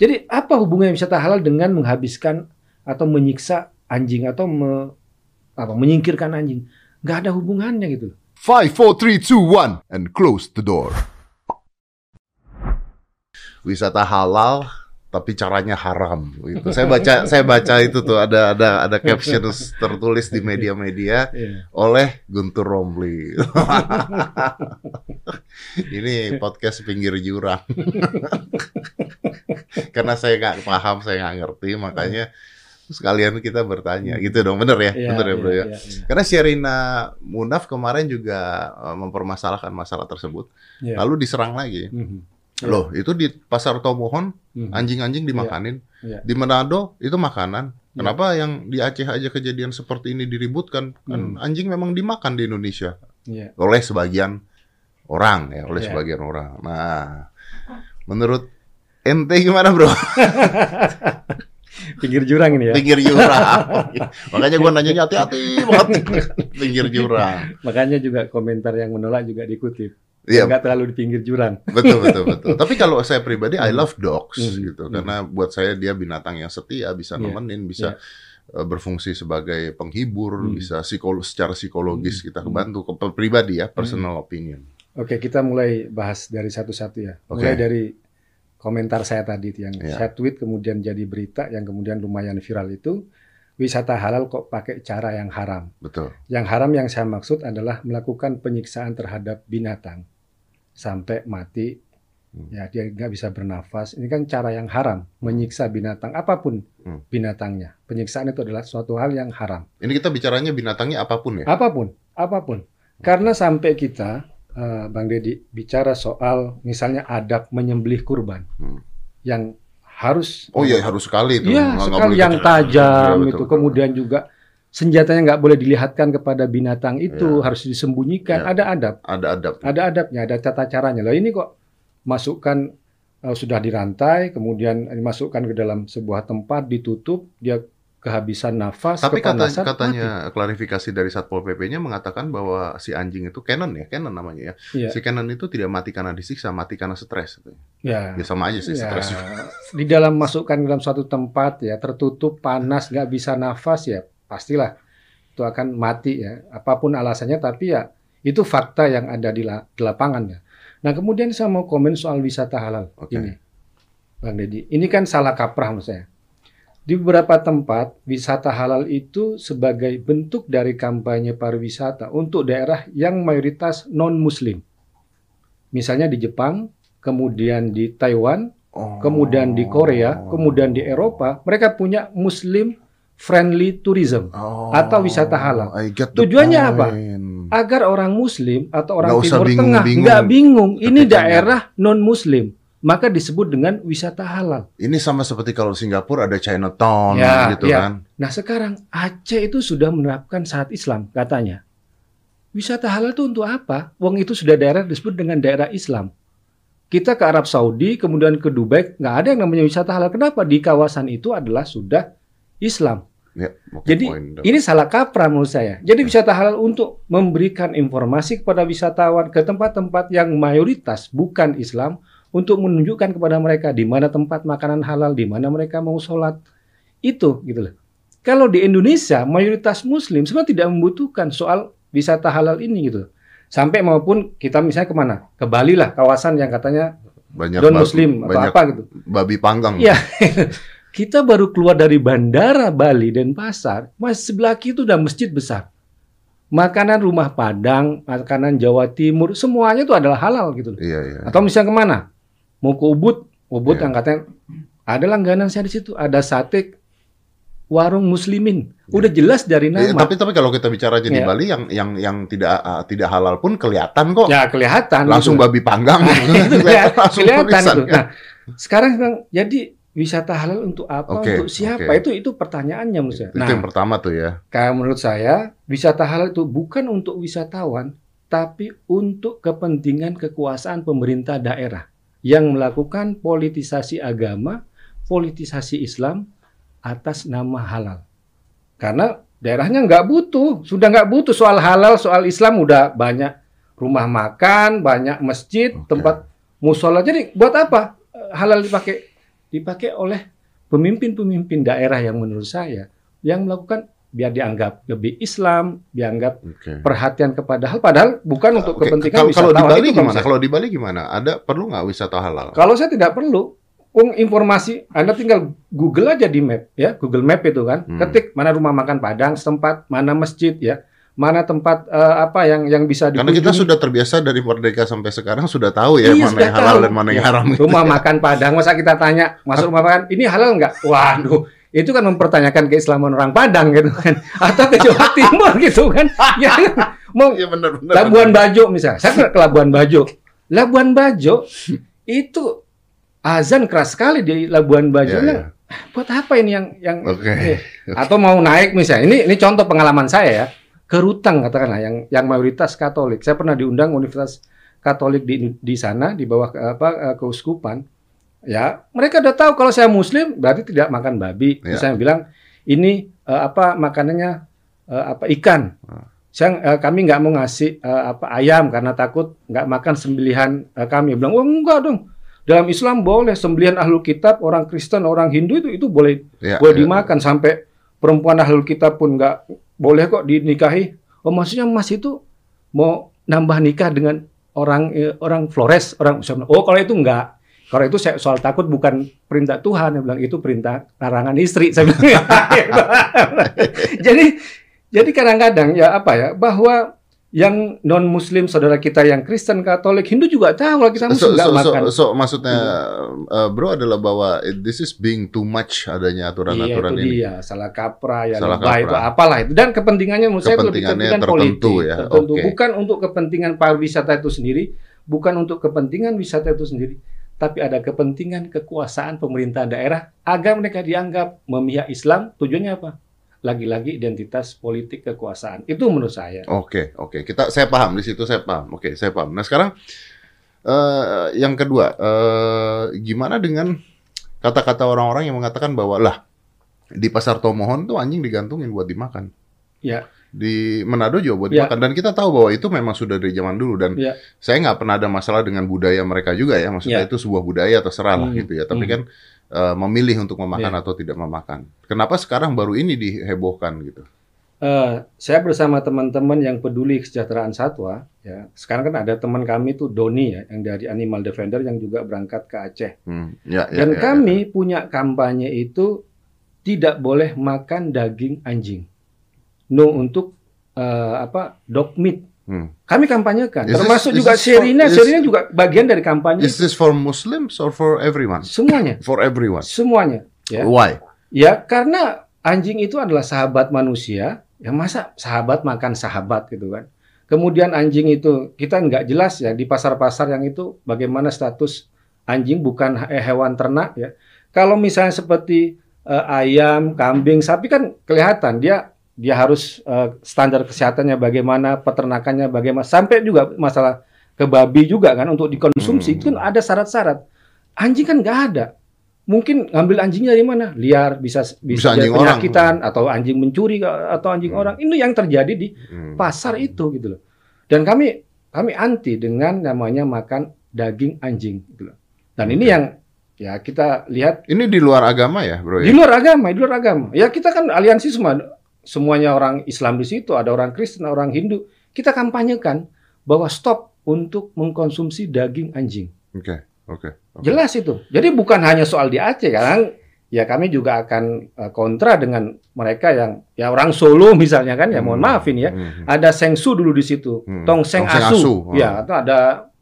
Jadi apa hubungannya wisata halal dengan menghabiskan atau menyiksa anjing atau me, apa menyingkirkan anjing? Nggak ada hubungannya gitu. Five, four, three, two, one, and close the door. Wisata halal, tapi caranya haram. Itu saya baca, saya baca itu tuh ada ada ada caption tertulis di media-media Iya. oleh Guntur Romli. Ini podcast pinggir jurang. Karena saya nggak paham, saya nggak ngerti, makanya sekalian kita bertanya, gitu dong, bener ya, Iya, bener ya bro iya, ya. iya, iya. Karena Sherina Munaf kemarin juga eh, mempermasalahkan masalah tersebut, Iya. lalu diserang lagi. Mhm. Loh, itu di pasar Tomohon Mhm. anjing-anjing dimakanin. Iya. Di Manado itu makanan. Kenapa yang di Aceh aja kejadian seperti ini diributkan? Kan Hmm. anjing memang dimakan di Indonesia Iya. oleh sebagian orang ya, oleh Iya. sebagian orang. Nah, menurut ente gimana, Bro? Pinggir jurang ini ya. Pinggir jurang. Makanya gua nanyanya hati-hati banget. Pinggir jurang. Makanya juga komentar yang menolak juga dikutip. Iya, Nggak terlalu di pinggir jurang. betul betul betul. Tapi kalau saya pribadi I love dogs Hmm. gitu Hmm. karena buat saya dia binatang yang setia, bisa Iya. nemenin, bisa uh, berfungsi sebagai penghibur, Hmm. bisa psikolo secara psikologis Hmm. kita kebantu ke pribadi ya, personal opinion. Oke, kita mulai bahas dari satu-satu ya. Oke. Mulai dari komentar saya tadi yang Iya. saya tweet kemudian jadi berita yang kemudian lumayan viral itu wisata halal kok pakai cara yang haram. Betul. Yang haram yang saya maksud adalah melakukan penyiksaan terhadap binatang sampai mati. Hmm. Ya, dia nggak bisa bernafas. Ini kan cara yang haram, menyiksa binatang apa pun Hmm. binatangnya. Penyiksaan itu adalah suatu hal yang haram. Ini kita bicaranya binatangnya apa pun ya. Apa pun, apa pun. Karena sampai kita, eh, Bang Deddy, bicara soal misalnya adab menyembelih kurban Hmm. yang harus Oh iya harus sekali itu. Iya, sekali yang tajam betul, itu. Kemudian juga senjatanya nggak boleh dilihatkan kepada binatang itu, Iya. harus disembunyikan. Iya. Ada adab, ada adab. ada adabnya, ada tata caranya. Loh ini kok masukkan eh, sudah dirantai, kemudian dimasukkan ke dalam sebuah tempat, ditutup, dia kehabisan nafas, Tapi kata, katanya klarifikasi dari Satpol PP-nya mengatakan bahwa si anjing itu Canon ya, Canon namanya ya. Iya. Si Canon itu tidak mati karena disiksa, mati karena stres. mati. Ya. Ya sama aja sih Ya, stres. di dalam masukkan ke dalam suatu tempat ya tertutup panas nggak bisa nafas ya pastilah itu akan mati ya apa pun alasannya tapi ya itu fakta yang ada di, la- di lapangan ya. Nah kemudian saya mau komen soal wisata halal Oke. ini, Bang Deddy. Ini kan salah kaprah menurut saya. Di beberapa tempat wisata halal itu sebagai bentuk dari kampanye pariwisata untuk daerah yang mayoritas non Muslim. Misalnya di Jepang, kemudian di Taiwan, Oh. kemudian di Korea, kemudian di Eropa, mereka punya Muslim friendly tourism Oh, atau wisata halal. Tujuannya apa? point. agar orang Muslim atau orang Nggak usah Timur Tengah bingung-bingung nggak bingung. Ini daerah non Muslim, maka disebut dengan wisata halal. Ini sama seperti kalau Singapura ada Chinatown Ya, gitu ya. kan. Nah sekarang Aceh itu sudah menerapkan syariat Islam katanya. Wisata halal itu untuk apa? Wong itu sudah daerah disebut dengan daerah Islam. Kita ke Arab Saudi, kemudian ke Dubai, nggak ada yang namanya wisata halal. Kenapa? Di kawasan itu adalah sudah Islam. Ya, Jadi ini salah kaprah menurut saya. Jadi wisata halal untuk memberikan informasi kepada wisatawan ke tempat-tempat yang mayoritas bukan Islam untuk menunjukkan kepada mereka di mana tempat makanan halal, di mana mereka mau sholat. Itu gitu loh. Kalau di Indonesia mayoritas Muslim sebenarnya tidak membutuhkan soal wisata halal ini gitu. Sampai maupun kita misalnya ke mana? Ke Bali lah, kawasan yang katanya banyak non Muslim atau banyak apa gitu. babi panggang. Iya. Kita baru keluar dari bandara Bali dan pasar, mas sebelah kiri itu udah masjid besar. Makanan rumah Padang, makanan Jawa Timur, semuanya itu adalah halal gitu. loh. Iya, iya. Atau misalnya ke mana? Mau ke Ubud, Ubud Iya. yang katanya ada langganan saya di situ, ada sate warung muslimin. Udah jelas dari Iya, nama. tapi tapi kalau kita bicara aja di Iya. Bali yang yang yang tidak ah, tidak halal pun kelihatan kok. ya kelihatan. Langsung gitu. babi panggang. Nah, itu kelihatan, Langsung kelihatan itu. kan? Nah, sekarang Bang, jadi wisata halal untuk apa? Oke, untuk siapa? oke. Itu itu pertanyaannya menurut saya. Itu Nah, yang pertama tuh ya. Kayak menurut saya, wisata halal itu bukan untuk wisatawan, tapi untuk kepentingan kekuasaan pemerintah daerah yang melakukan politisasi agama, politisasi Islam atas nama halal. Karena daerahnya nggak butuh, sudah nggak butuh soal halal, soal Islam udah banyak rumah makan, banyak masjid, Oke. tempat musola. Jadi buat apa eh, halal dipakai dipakai oleh pemimpin-pemimpin daerah yang menurut saya yang melakukan biar dianggap lebih Islam, dianggap Oke. perhatian kepada hal padahal bukan untuk Oke, kepentingan Kalau kalau di. Bali Itu gimana? Kalau di Bali gimana? Ada perlu nggak wisata halal? Kalau saya tidak perlu, Ung, informasi Anda tinggal Google aja di map ya, Google Map itu kan. Hmm. Ketik mana rumah makan Padang setempat, mana masjid ya, mana tempat eh, apa yang yang bisa Karena kita dikunjungi. sudah terbiasa dari merdeka sampai sekarang sudah tahu ya Iya, mana yang halal tahu. dan mana yang Ya, haram. gitu Rumah ya. makan Padang, masa kita tanya masuk rumah makan ini halal nggak? Waduh, itu kan mempertanyakan keislaman orang Padang gitu kan, atau ke Jawa Timur gitu kan? Ya, mau Iya benar benar. Labuan Bajo misalnya, saya ke Labuan Bajo. Labuan Bajo itu azan keras sekali di Labuan Bajo. Iya, Nah, iya. Buat apa ini yang yang Oke. eh, atau mau naik misalnya? Ini ini contoh pengalaman saya ya. Ke Rutang katakanlah yang yang mayoritas Katolik. Saya pernah diundang Universitas Katolik di di sana di bawah eh, apa eh, keuskupan. Ya, mereka udah tahu kalau saya muslim berarti tidak makan babi. Ya. Saya bilang ini eh, apa makanannya eh, apa ikan. Ah. Saya eh, kami nggak mau ngasih eh, apa ayam karena takut nggak makan sembelihan eh, kami. Bilang, "Oh, enggak dong. Dalam Islam boleh sembelihan ahlul kitab, orang Kristen, orang Hindu itu itu boleh Ya, boleh ya. dimakan sampai perempuan ahlul kitab pun nggak boleh kok dinikahi. Oh, maksudnya Mas itu mau nambah nikah dengan orang eh, orang Flores, orang Oh, kalau itu enggak. Kalau itu saya soal takut bukan perintah Tuhan, yang bilang itu perintah larangan istri. Saya bilang. jadi jadi kadang-kadang ya apa ya bahwa yang non Muslim saudara kita yang Kristen Katolik Hindu juga tahu kalau kita So, Muslim nggak so, so, makan. so, maksudnya uh, bro adalah bahwa this is being too much adanya aturan-aturan iya, itu ini. dia salah kaprah ya Salah kaprah. itu apalah itu dan kepentingannya menurut saya itu lebih kepentingan tertentu politik ya, tertentu oke. bukan untuk kepentingan pariwisata itu sendiri bukan untuk kepentingan wisata itu sendiri tapi ada kepentingan kekuasaan pemerintah daerah agar mereka dianggap memihak Islam tujuannya apa lagi-lagi identitas politik kekuasaan itu menurut saya Oke, oke. Kita saya paham di situ saya paham. Oke, saya paham. Nah, sekarang eh yang kedua, eh gimana dengan kata-kata orang-orang yang mengatakan bahwa lah di pasar Tomohon tuh anjing digantungin buat dimakan. ya Di Manado juga buat Ya. dimakan dan kita tahu bahwa itu memang sudah dari zaman dulu dan ya saya nggak pernah ada masalah dengan budaya mereka juga ya. Maksudnya Ya. itu sebuah budaya terserah lah Hmm, gitu ya. Tapi hmm. kan eh, memilih untuk memakan Ya. atau tidak memakan. Kenapa sekarang baru ini dihebohkan gitu? Eh, saya bersama teman-teman yang peduli kesejahteraan satwa, ya. Sekarang kan ada teman kami tuh Doni ya, yang dari Animal Defender yang juga berangkat ke Aceh. Hmm, ya, ya, Dan ya, kami punya kampanye itu tidak boleh makan daging anjing. No untuk eh, apa dog meat. Hmm. Kami kampanyekan. Is Termasuk is juga this for- Sherina, is- Sherina juga bagian dari kampanye. Is this for Muslims or for everyone? Semuanya, For everyone. semuanya. Ya. Why? Ya, karena anjing itu adalah sahabat manusia. Ya masa sahabat makan sahabat gitu kan. Kemudian anjing itu kita nggak jelas ya di pasar-pasar yang itu bagaimana status anjing bukan he- hewan ternak ya. Kalau misalnya seperti eh, ayam, kambing, sapi kan kelihatan dia dia harus eh, standar kesehatannya bagaimana, peternakannya bagaimana, sampai juga masalah ke babi juga kan untuk dikonsumsi Hmm. itu kan ada syarat-syarat. Anjing kan nggak ada. Mungkin ngambil anjingnya dari mana? Liar, bisa Bisa bisa, anjing orang. penyakitan atau anjing mencuri atau anjing Hmm. orang. Ini yang terjadi di Hmm. pasar itu gitu loh. Dan kami kami anti dengan namanya makan daging anjing gitu loh. Dan ini yang ya kita lihat Ini di luar agama ya, bro? di Ya? luar agama, di luar agama. Ya kita kan aliansi semua semuanya orang Islam di situ, ada orang Kristen, orang Hindu. Kita kampanyekan bahwa stop untuk mengkonsumsi daging anjing. Oke, oke. oke. Jelas itu. Jadi bukan hanya soal di Aceh kan. Ya kami juga akan eh, kontra dengan mereka yang ya orang Solo misalnya kan ya mohon Hmm. maafin ya. Hmm. Ada sengsu dulu di situ. Hmm. Tongseng Tongseng asu. asu. Ya, atau ada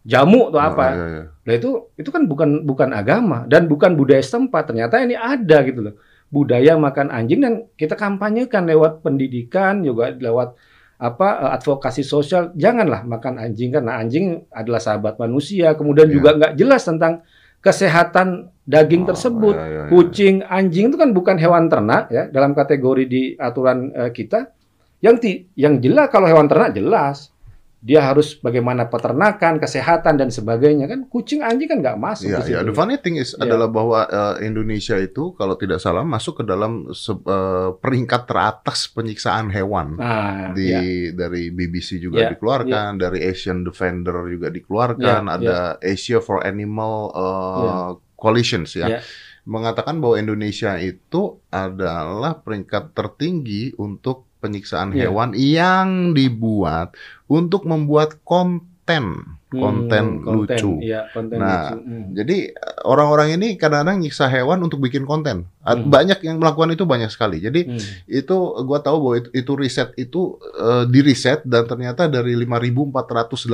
jamu atau Oh, apa. iya, iya. Nah itu itu kan bukan bukan agama dan bukan budaya setempat. Ternyata ini ada gitu loh. Budaya makan anjing dan kita kampanyekan lewat pendidikan juga lewat apa eh, advokasi sosial. Janganlah makan anjing karena anjing adalah sahabat manusia. Kemudian Iya. juga nggak jelas tentang kesehatan daging Oh, tersebut. iya, iya, iya. Kucing, anjing itu kan bukan hewan ternak ya dalam kategori di aturan eh, kita. Yang ti, yang jelas kalau hewan ternak jelas dia harus bagaimana peternakan, kesehatan dan sebagainya kan. Kucing, anjing kan nggak masuk Iya, iya. situ. The funny thing is Iya. adalah bahwa eh, Indonesia itu kalau tidak salah masuk ke dalam se- eh, peringkat teratas penyiksaan hewan. Nah, di ya. dari BBC juga Ya, dikeluarkan, dari Asian Defender juga dikeluarkan, Ya, ada Asia for Animal uh, Coalitions ya. Ya. mengatakan bahwa Indonesia itu adalah peringkat tertinggi untuk penyiksaan Iya. hewan yang dibuat untuk membuat konten konten, Hmm, lucu. Iya, konten Nah, lucu. Hmm. Jadi orang-orang ini kadang-kadang nyiksa hewan untuk bikin konten. Hmm. Banyak yang melakukan itu banyak sekali. Jadi Hmm. itu gua tahu bahwa itu, itu riset itu eh, di riset dan ternyata dari 5.480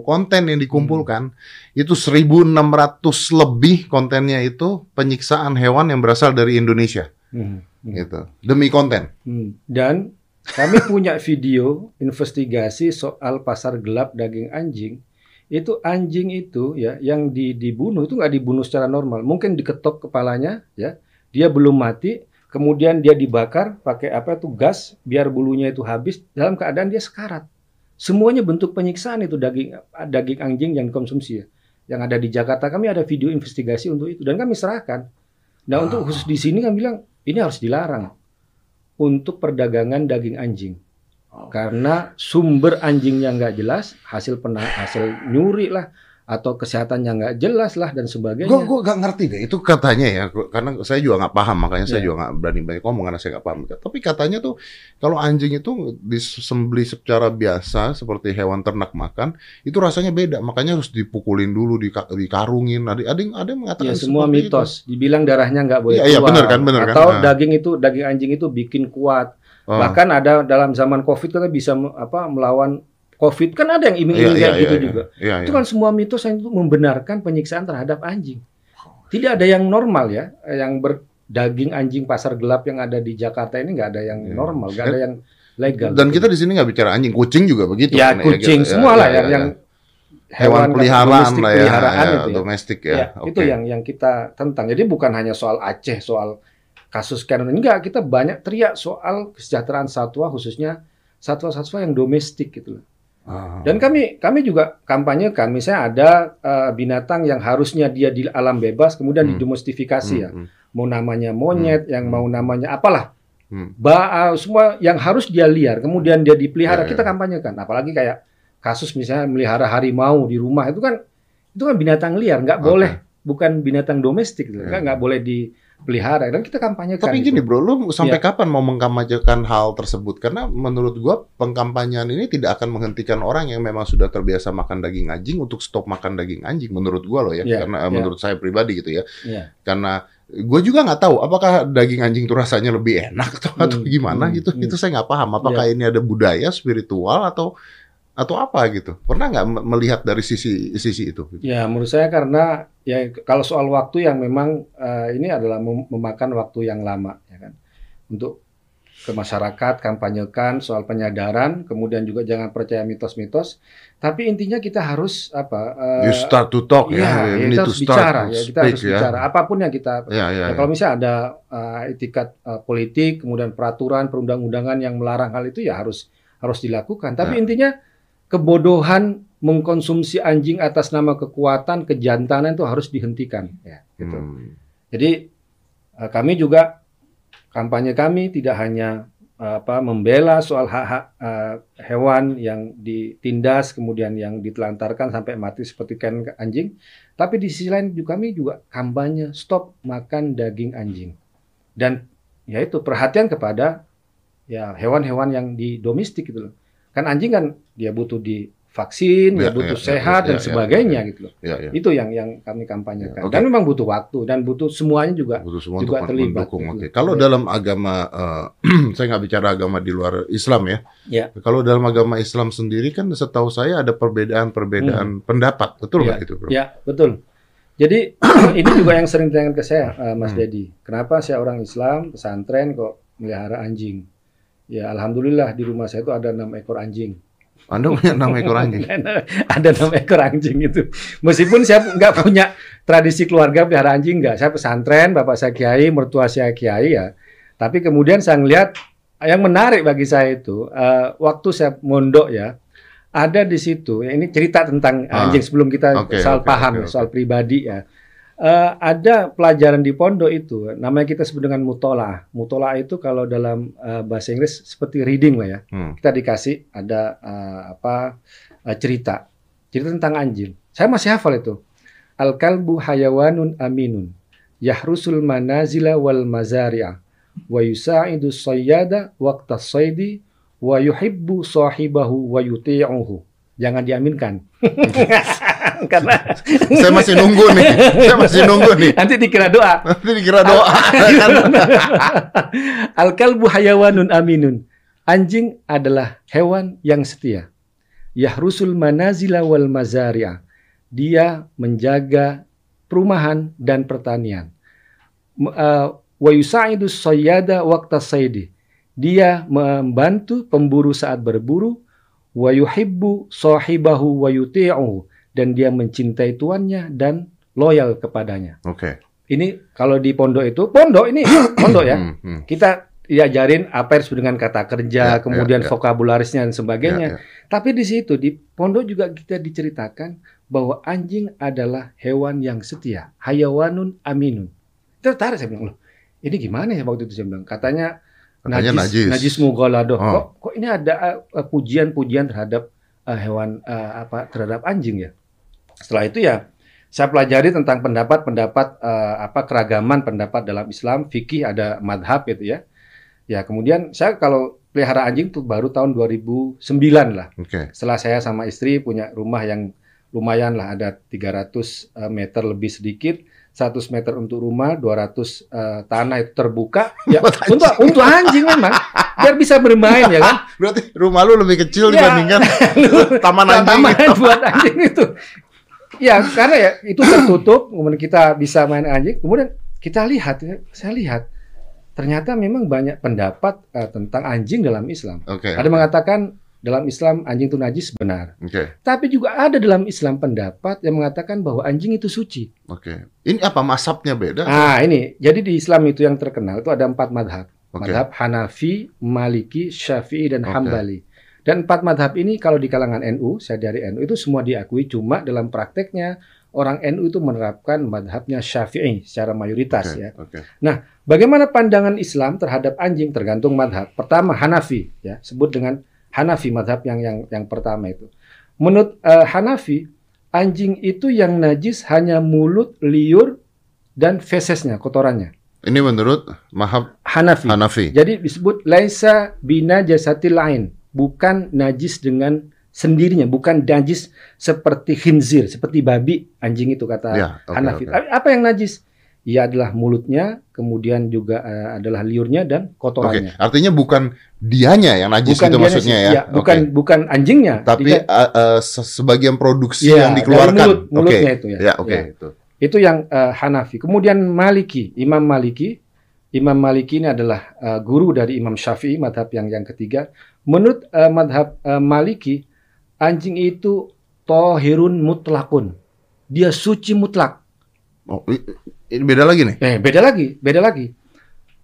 konten yang dikumpulkan itu 1.600 lebih kontennya itu penyiksaan hewan yang berasal dari Indonesia Hmm. Hmm. gitu demi konten. Hmm. Dan kami punya video investigasi soal pasar gelap daging anjing. Itu anjing itu ya yang di, dibunuh itu nggak dibunuh secara normal. Mungkin diketok kepalanya ya. Dia belum mati, kemudian dia dibakar pakai apa itu gas biar bulunya itu habis dalam keadaan dia sekarat. Semuanya bentuk penyiksaan itu daging daging anjing yang dikonsumsi ya. Yang ada di Jakarta kami ada video investigasi untuk itu dan kami serahkan. Nah, untuk khusus di sini kami bilang ini harus dilarang untuk perdagangan daging anjing. Karena sumber anjingnya nggak jelas, hasil pena, hasil nyuri lah, atau kesehatannya nggak jelas lah dan sebagainya. Gue gue gak ngerti deh itu katanya ya karena saya juga nggak paham makanya saya Iya. juga nggak berani banyak ngomong karena saya nggak paham. Tapi katanya tuh kalau anjing itu disembeli secara biasa seperti hewan ternak makan itu rasanya beda makanya harus dipukulin dulu dika- dikarungin ada ada yang ada yang mengatakan Ya semua seperti itu. mitos. Dibilang darahnya nggak boleh Iya, iya, keluar. bener kan, bener kan. Atau Nah. daging itu daging anjing itu bikin kuat. Oh. Bahkan ada dalam zaman Covid kita bisa apa melawan Covid kan ada yang Iya, iming-iming iya, kayak iya, gitu iya. juga. Iya, Itu iya. kan semua mitos yang itu membenarkan penyiksaan terhadap anjing. Tidak ada yang normal ya, yang berdaging anjing pasar gelap yang ada di Jakarta ini nggak ada yang Iya. normal, nggak ada yang legal. Dan kita di sini nggak bicara anjing, kucing juga begitu. ya kan, kucing gitu. semua Ya, lah ya, yang, ya, yang ya. hewan peliharaan domestik lah ya, peliharaan ya, itu ya. domestik ya. Ya, Oke. itu yang yang kita tentang. Jadi bukan hanya soal Aceh, soal kasus Canon enggak, kita banyak teriak soal kesejahteraan satwa khususnya satwa-satwa yang domestik gitu loh. Ah. Dan kami kami juga kampanyekan misalnya ada eh, binatang yang harusnya dia di alam bebas kemudian Hmm. didomestifikasi ya. Hmm, Mau namanya monyet, Hmm. yang mau namanya apalah. hmm, Ba, semua yang harus dia liar kemudian dia dipelihara Ya, ya. kita kampanyekan. Apalagi kayak kasus misalnya melihara harimau di rumah itu kan itu kan binatang liar, nggak Oke. boleh bukan binatang domestik gitu. Ya. Nggak boleh dipelihara dan kita kampanyekan. Tapi itu. gini bro, lu sampai Iya. kapan mau mengkampanyekan hal tersebut? Karena menurut gua pengkampanyean ini tidak akan menghentikan orang yang memang sudah terbiasa makan daging anjing untuk stop makan daging anjing. Menurut gua loh ya, Iya, karena iya. menurut saya pribadi gitu ya. Iya. Karena gue juga nggak tahu apakah daging anjing itu rasanya lebih enak atau, atau Hmm, gimana hmm, gitu. hmm. Itu saya nggak paham. Apakah ini ada budaya spiritual atau atau apa gitu? Pernah nggak me- melihat dari sisi sisi itu? Ya, menurut saya karena ya kalau soal waktu yang memang eh, ini adalah mem- memakan waktu yang lama ya kan. Untuk ke masyarakat kampanyekan soal penyadaran, kemudian juga jangan percaya mitos-mitos. Tapi intinya kita harus apa? eh, You start to talk ya, ya, you need kita harus start bicara ya, kita speak harus ya. bicara apa pun yang kita Ya, ya, Ya, ya. kalau misalnya ada uh, etikat uh, politik, kemudian peraturan perundang-undangan yang melarang hal itu ya harus harus dilakukan. Tapi Ya. intinya kebodohan mengkonsumsi anjing atas nama kekuatan, kejantanan itu harus dihentikan. Ya, gitu. Hmm. Jadi uh, kami juga kampanye kami tidak hanya uh, apa membela soal hak-hak uh, hewan yang ditindas kemudian yang ditelantarkan sampai mati seperti kan anjing, tapi di sisi lain juga kami juga kampanye stop makan daging anjing dan yaitu perhatian kepada ya hewan-hewan yang di domestik gitu loh. Kan anjing kan dia butuh divaksin, Ya, dia butuh ya, ya, sehat ya, dan ya, sebagainya ya. gitu loh. Ya, ya. Itu yang yang kami kampanyekan. Ya, oke. Dan memang butuh waktu dan butuh semuanya juga Butuh semua juga untuk terlibat, mendukung. gitu. Oke. Kalau Ya. dalam agama, eh, saya nggak bicara agama di luar Islam ya. Ya. Kalau dalam agama Islam sendiri kan setahu saya ada perbedaan-perbedaan pendapat, betul nggak Ya, itu, bro? Ya, betul. Jadi ini juga yang sering ditanyakan ke saya, eh, Mas Hmm. Dedi. Kenapa saya orang Islam, pesantren kok melihara anjing? Ya, alhamdulillah di rumah saya itu ada enam ekor anjing. Anda punya enam ekor anjing. ada enam ekor anjing itu. Meskipun saya nggak punya tradisi keluarga pelihara anjing nggak. Saya pesantren, bapak saya kiai, mertua saya kiai ya. Tapi kemudian saya ngelihat yang menarik bagi saya itu eh, waktu saya mondok ya ada di situ. ya, Ini cerita tentang Ah, anjing sebelum kita oke, soal oke, paham oke, ya, oke. soal pribadi ya. Eh, ada pelajaran di pondok itu, namanya kita sebut dengan mutola. Mutola itu kalau dalam eh, bahasa Inggris seperti reading lah ya Hmm. kita dikasih ada eh, apa eh, cerita cerita tentang anjing saya masih hafal itu al kalbu hayawanun aminun yahrusul manazila wal mazari'a wa yusa'idu sayyada waqta saydi wa yuhibbu sahibahu wa yuti'uhu. Jangan diaminkan. Karena Saya masih nunggu nih. Saya masih nunggu nih. nanti dikira doa. Nanti dikira doa. Al-kalbu hayawanun aminun. Anjing adalah hewan yang setia. Yahrusul manazila wal mazari'a. Dia menjaga perumahan dan pertanian. Uh, Wa yusa'idu sayyada waqta saydi. Dia membantu pemburu saat berburu. Wa yuhibbu sahibahu wa yuti'uhu. Dan dia mencintai tuannya dan loyal kepadanya. Oke. Ini kalau di pondok itu, pondok ini pondok ya. Hmm, hmm. Kita diajarin apa yang dengan kata kerja, Ya, kemudian ya, ya. vokabularisnya dan sebagainya. Ya, ya. Tapi di situ di pondok juga kita diceritakan bahwa anjing adalah hewan yang setia, hayawanun aminun. Tertarik saya bilang, loh, ini gimana ya waktu itu saya bilang? Katanya, Katanya najis. najis mughalado. Oh. Kok, kok ini ada uh, pujian-pujian terhadap uh, hewan uh, apa terhadap anjing ya? Setelah itu ya saya pelajari tentang pendapat-pendapat eh, apa keragaman pendapat dalam Islam, fikih ada madhab gitu ya. Ya kemudian saya kalau pelihara anjing tuh baru tahun 2009 lah. Oke. Setelah saya sama istri punya rumah yang lumayan lah ada 300 eh, meter lebih sedikit, 100 meter untuk rumah, 200 eh, tanah itu terbuka. Ya anjing. untuk untuk anjing memang biar bisa bermain ya kan. Berarti rumah lu lebih kecil Ya. dibandingkan taman anjing. Taman itu. buat anjing itu. Ya, karena ya itu tertutup, kemudian kita bisa main anjing. Kemudian kita lihat, ya, saya lihat ternyata memang banyak pendapat eh, tentang anjing dalam Islam. Oke. Ada mengatakan dalam Islam anjing itu najis benar. Oke. Tapi juga ada dalam Islam pendapat yang mengatakan bahwa anjing itu suci. Oke. Ini apa masabnya beda? Ah, ini. Jadi di Islam itu yang terkenal itu ada empat madhab. Oke. Madhab Hanafi, Maliki, Syafi'i, dan Oke. Hambali. Dan empat madhab ini kalau di kalangan NU, saya dari NU itu semua diakui, cuma dalam prakteknya orang NU itu menerapkan madhabnya Syafi'i secara mayoritas Oke. ya. Oke. Bagaimana pandangan Islam terhadap anjing tergantung madhab. Pertama Hanafi, ya sebut dengan Hanafi madhab yang yang yang pertama itu. Menurut eh, Hanafi, anjing itu yang najis hanya mulut, liur, dan fesesnya, kotorannya. Ini menurut Mahab Hanafi. Hanafi. Jadi disebut laisa bina jasatil lain, bukan najis dengan sendirinya, bukan najis seperti khinzir, seperti babi, anjing itu kata Ya, oke, Hanafi. Tapi Apa yang najis? Ya adalah mulutnya, kemudian juga eh, adalah liurnya dan Oke, kotorannya. artinya bukan dianya yang najis Bukan itu maksudnya ya. Ya, bukan Oke. bukan anjingnya. Tapi Dia- uh, uh, se- sebagian produksi Ya, yang dikeluarkan. mulut- mulutnya itu ya. Ya, oke. Ya. itu. Itu yang eh, Hanafi. Kemudian Maliki, Imam Maliki. Imam Maliki ini adalah eh, guru dari Imam Syafi'i, madhab yang yang ketiga. Menurut eh, madhab eh, Maliki, anjing itu tohirun mutlakun. Dia suci mutlak. Oh, ini beda lagi nih. Eh, beda lagi, beda lagi.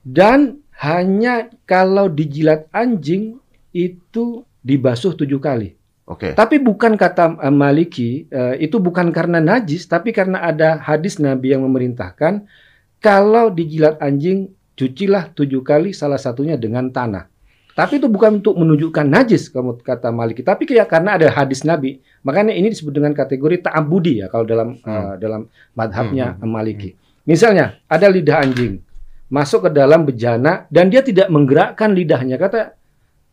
Dan hanya kalau dijilat anjing itu dibasuh tujuh kali. Oke. Tapi bukan kata eh, Maliki, eh, itu bukan karena najis, tapi karena ada hadis Nabi yang memerintahkan kalau dijilat anjing, cucilah tujuh kali salah satunya dengan tanah. Tapi itu bukan untuk menunjukkan najis, kalau kata Maliki. Tapi kayak karena ada hadis Nabi, makanya ini disebut dengan kategori ta'abudi ya kalau dalam Hmm. eh, dalam madhabnya Hmm, hmm, Maliki. Misalnya ada lidah anjing masuk ke dalam bejana dan dia tidak menggerakkan lidahnya, kata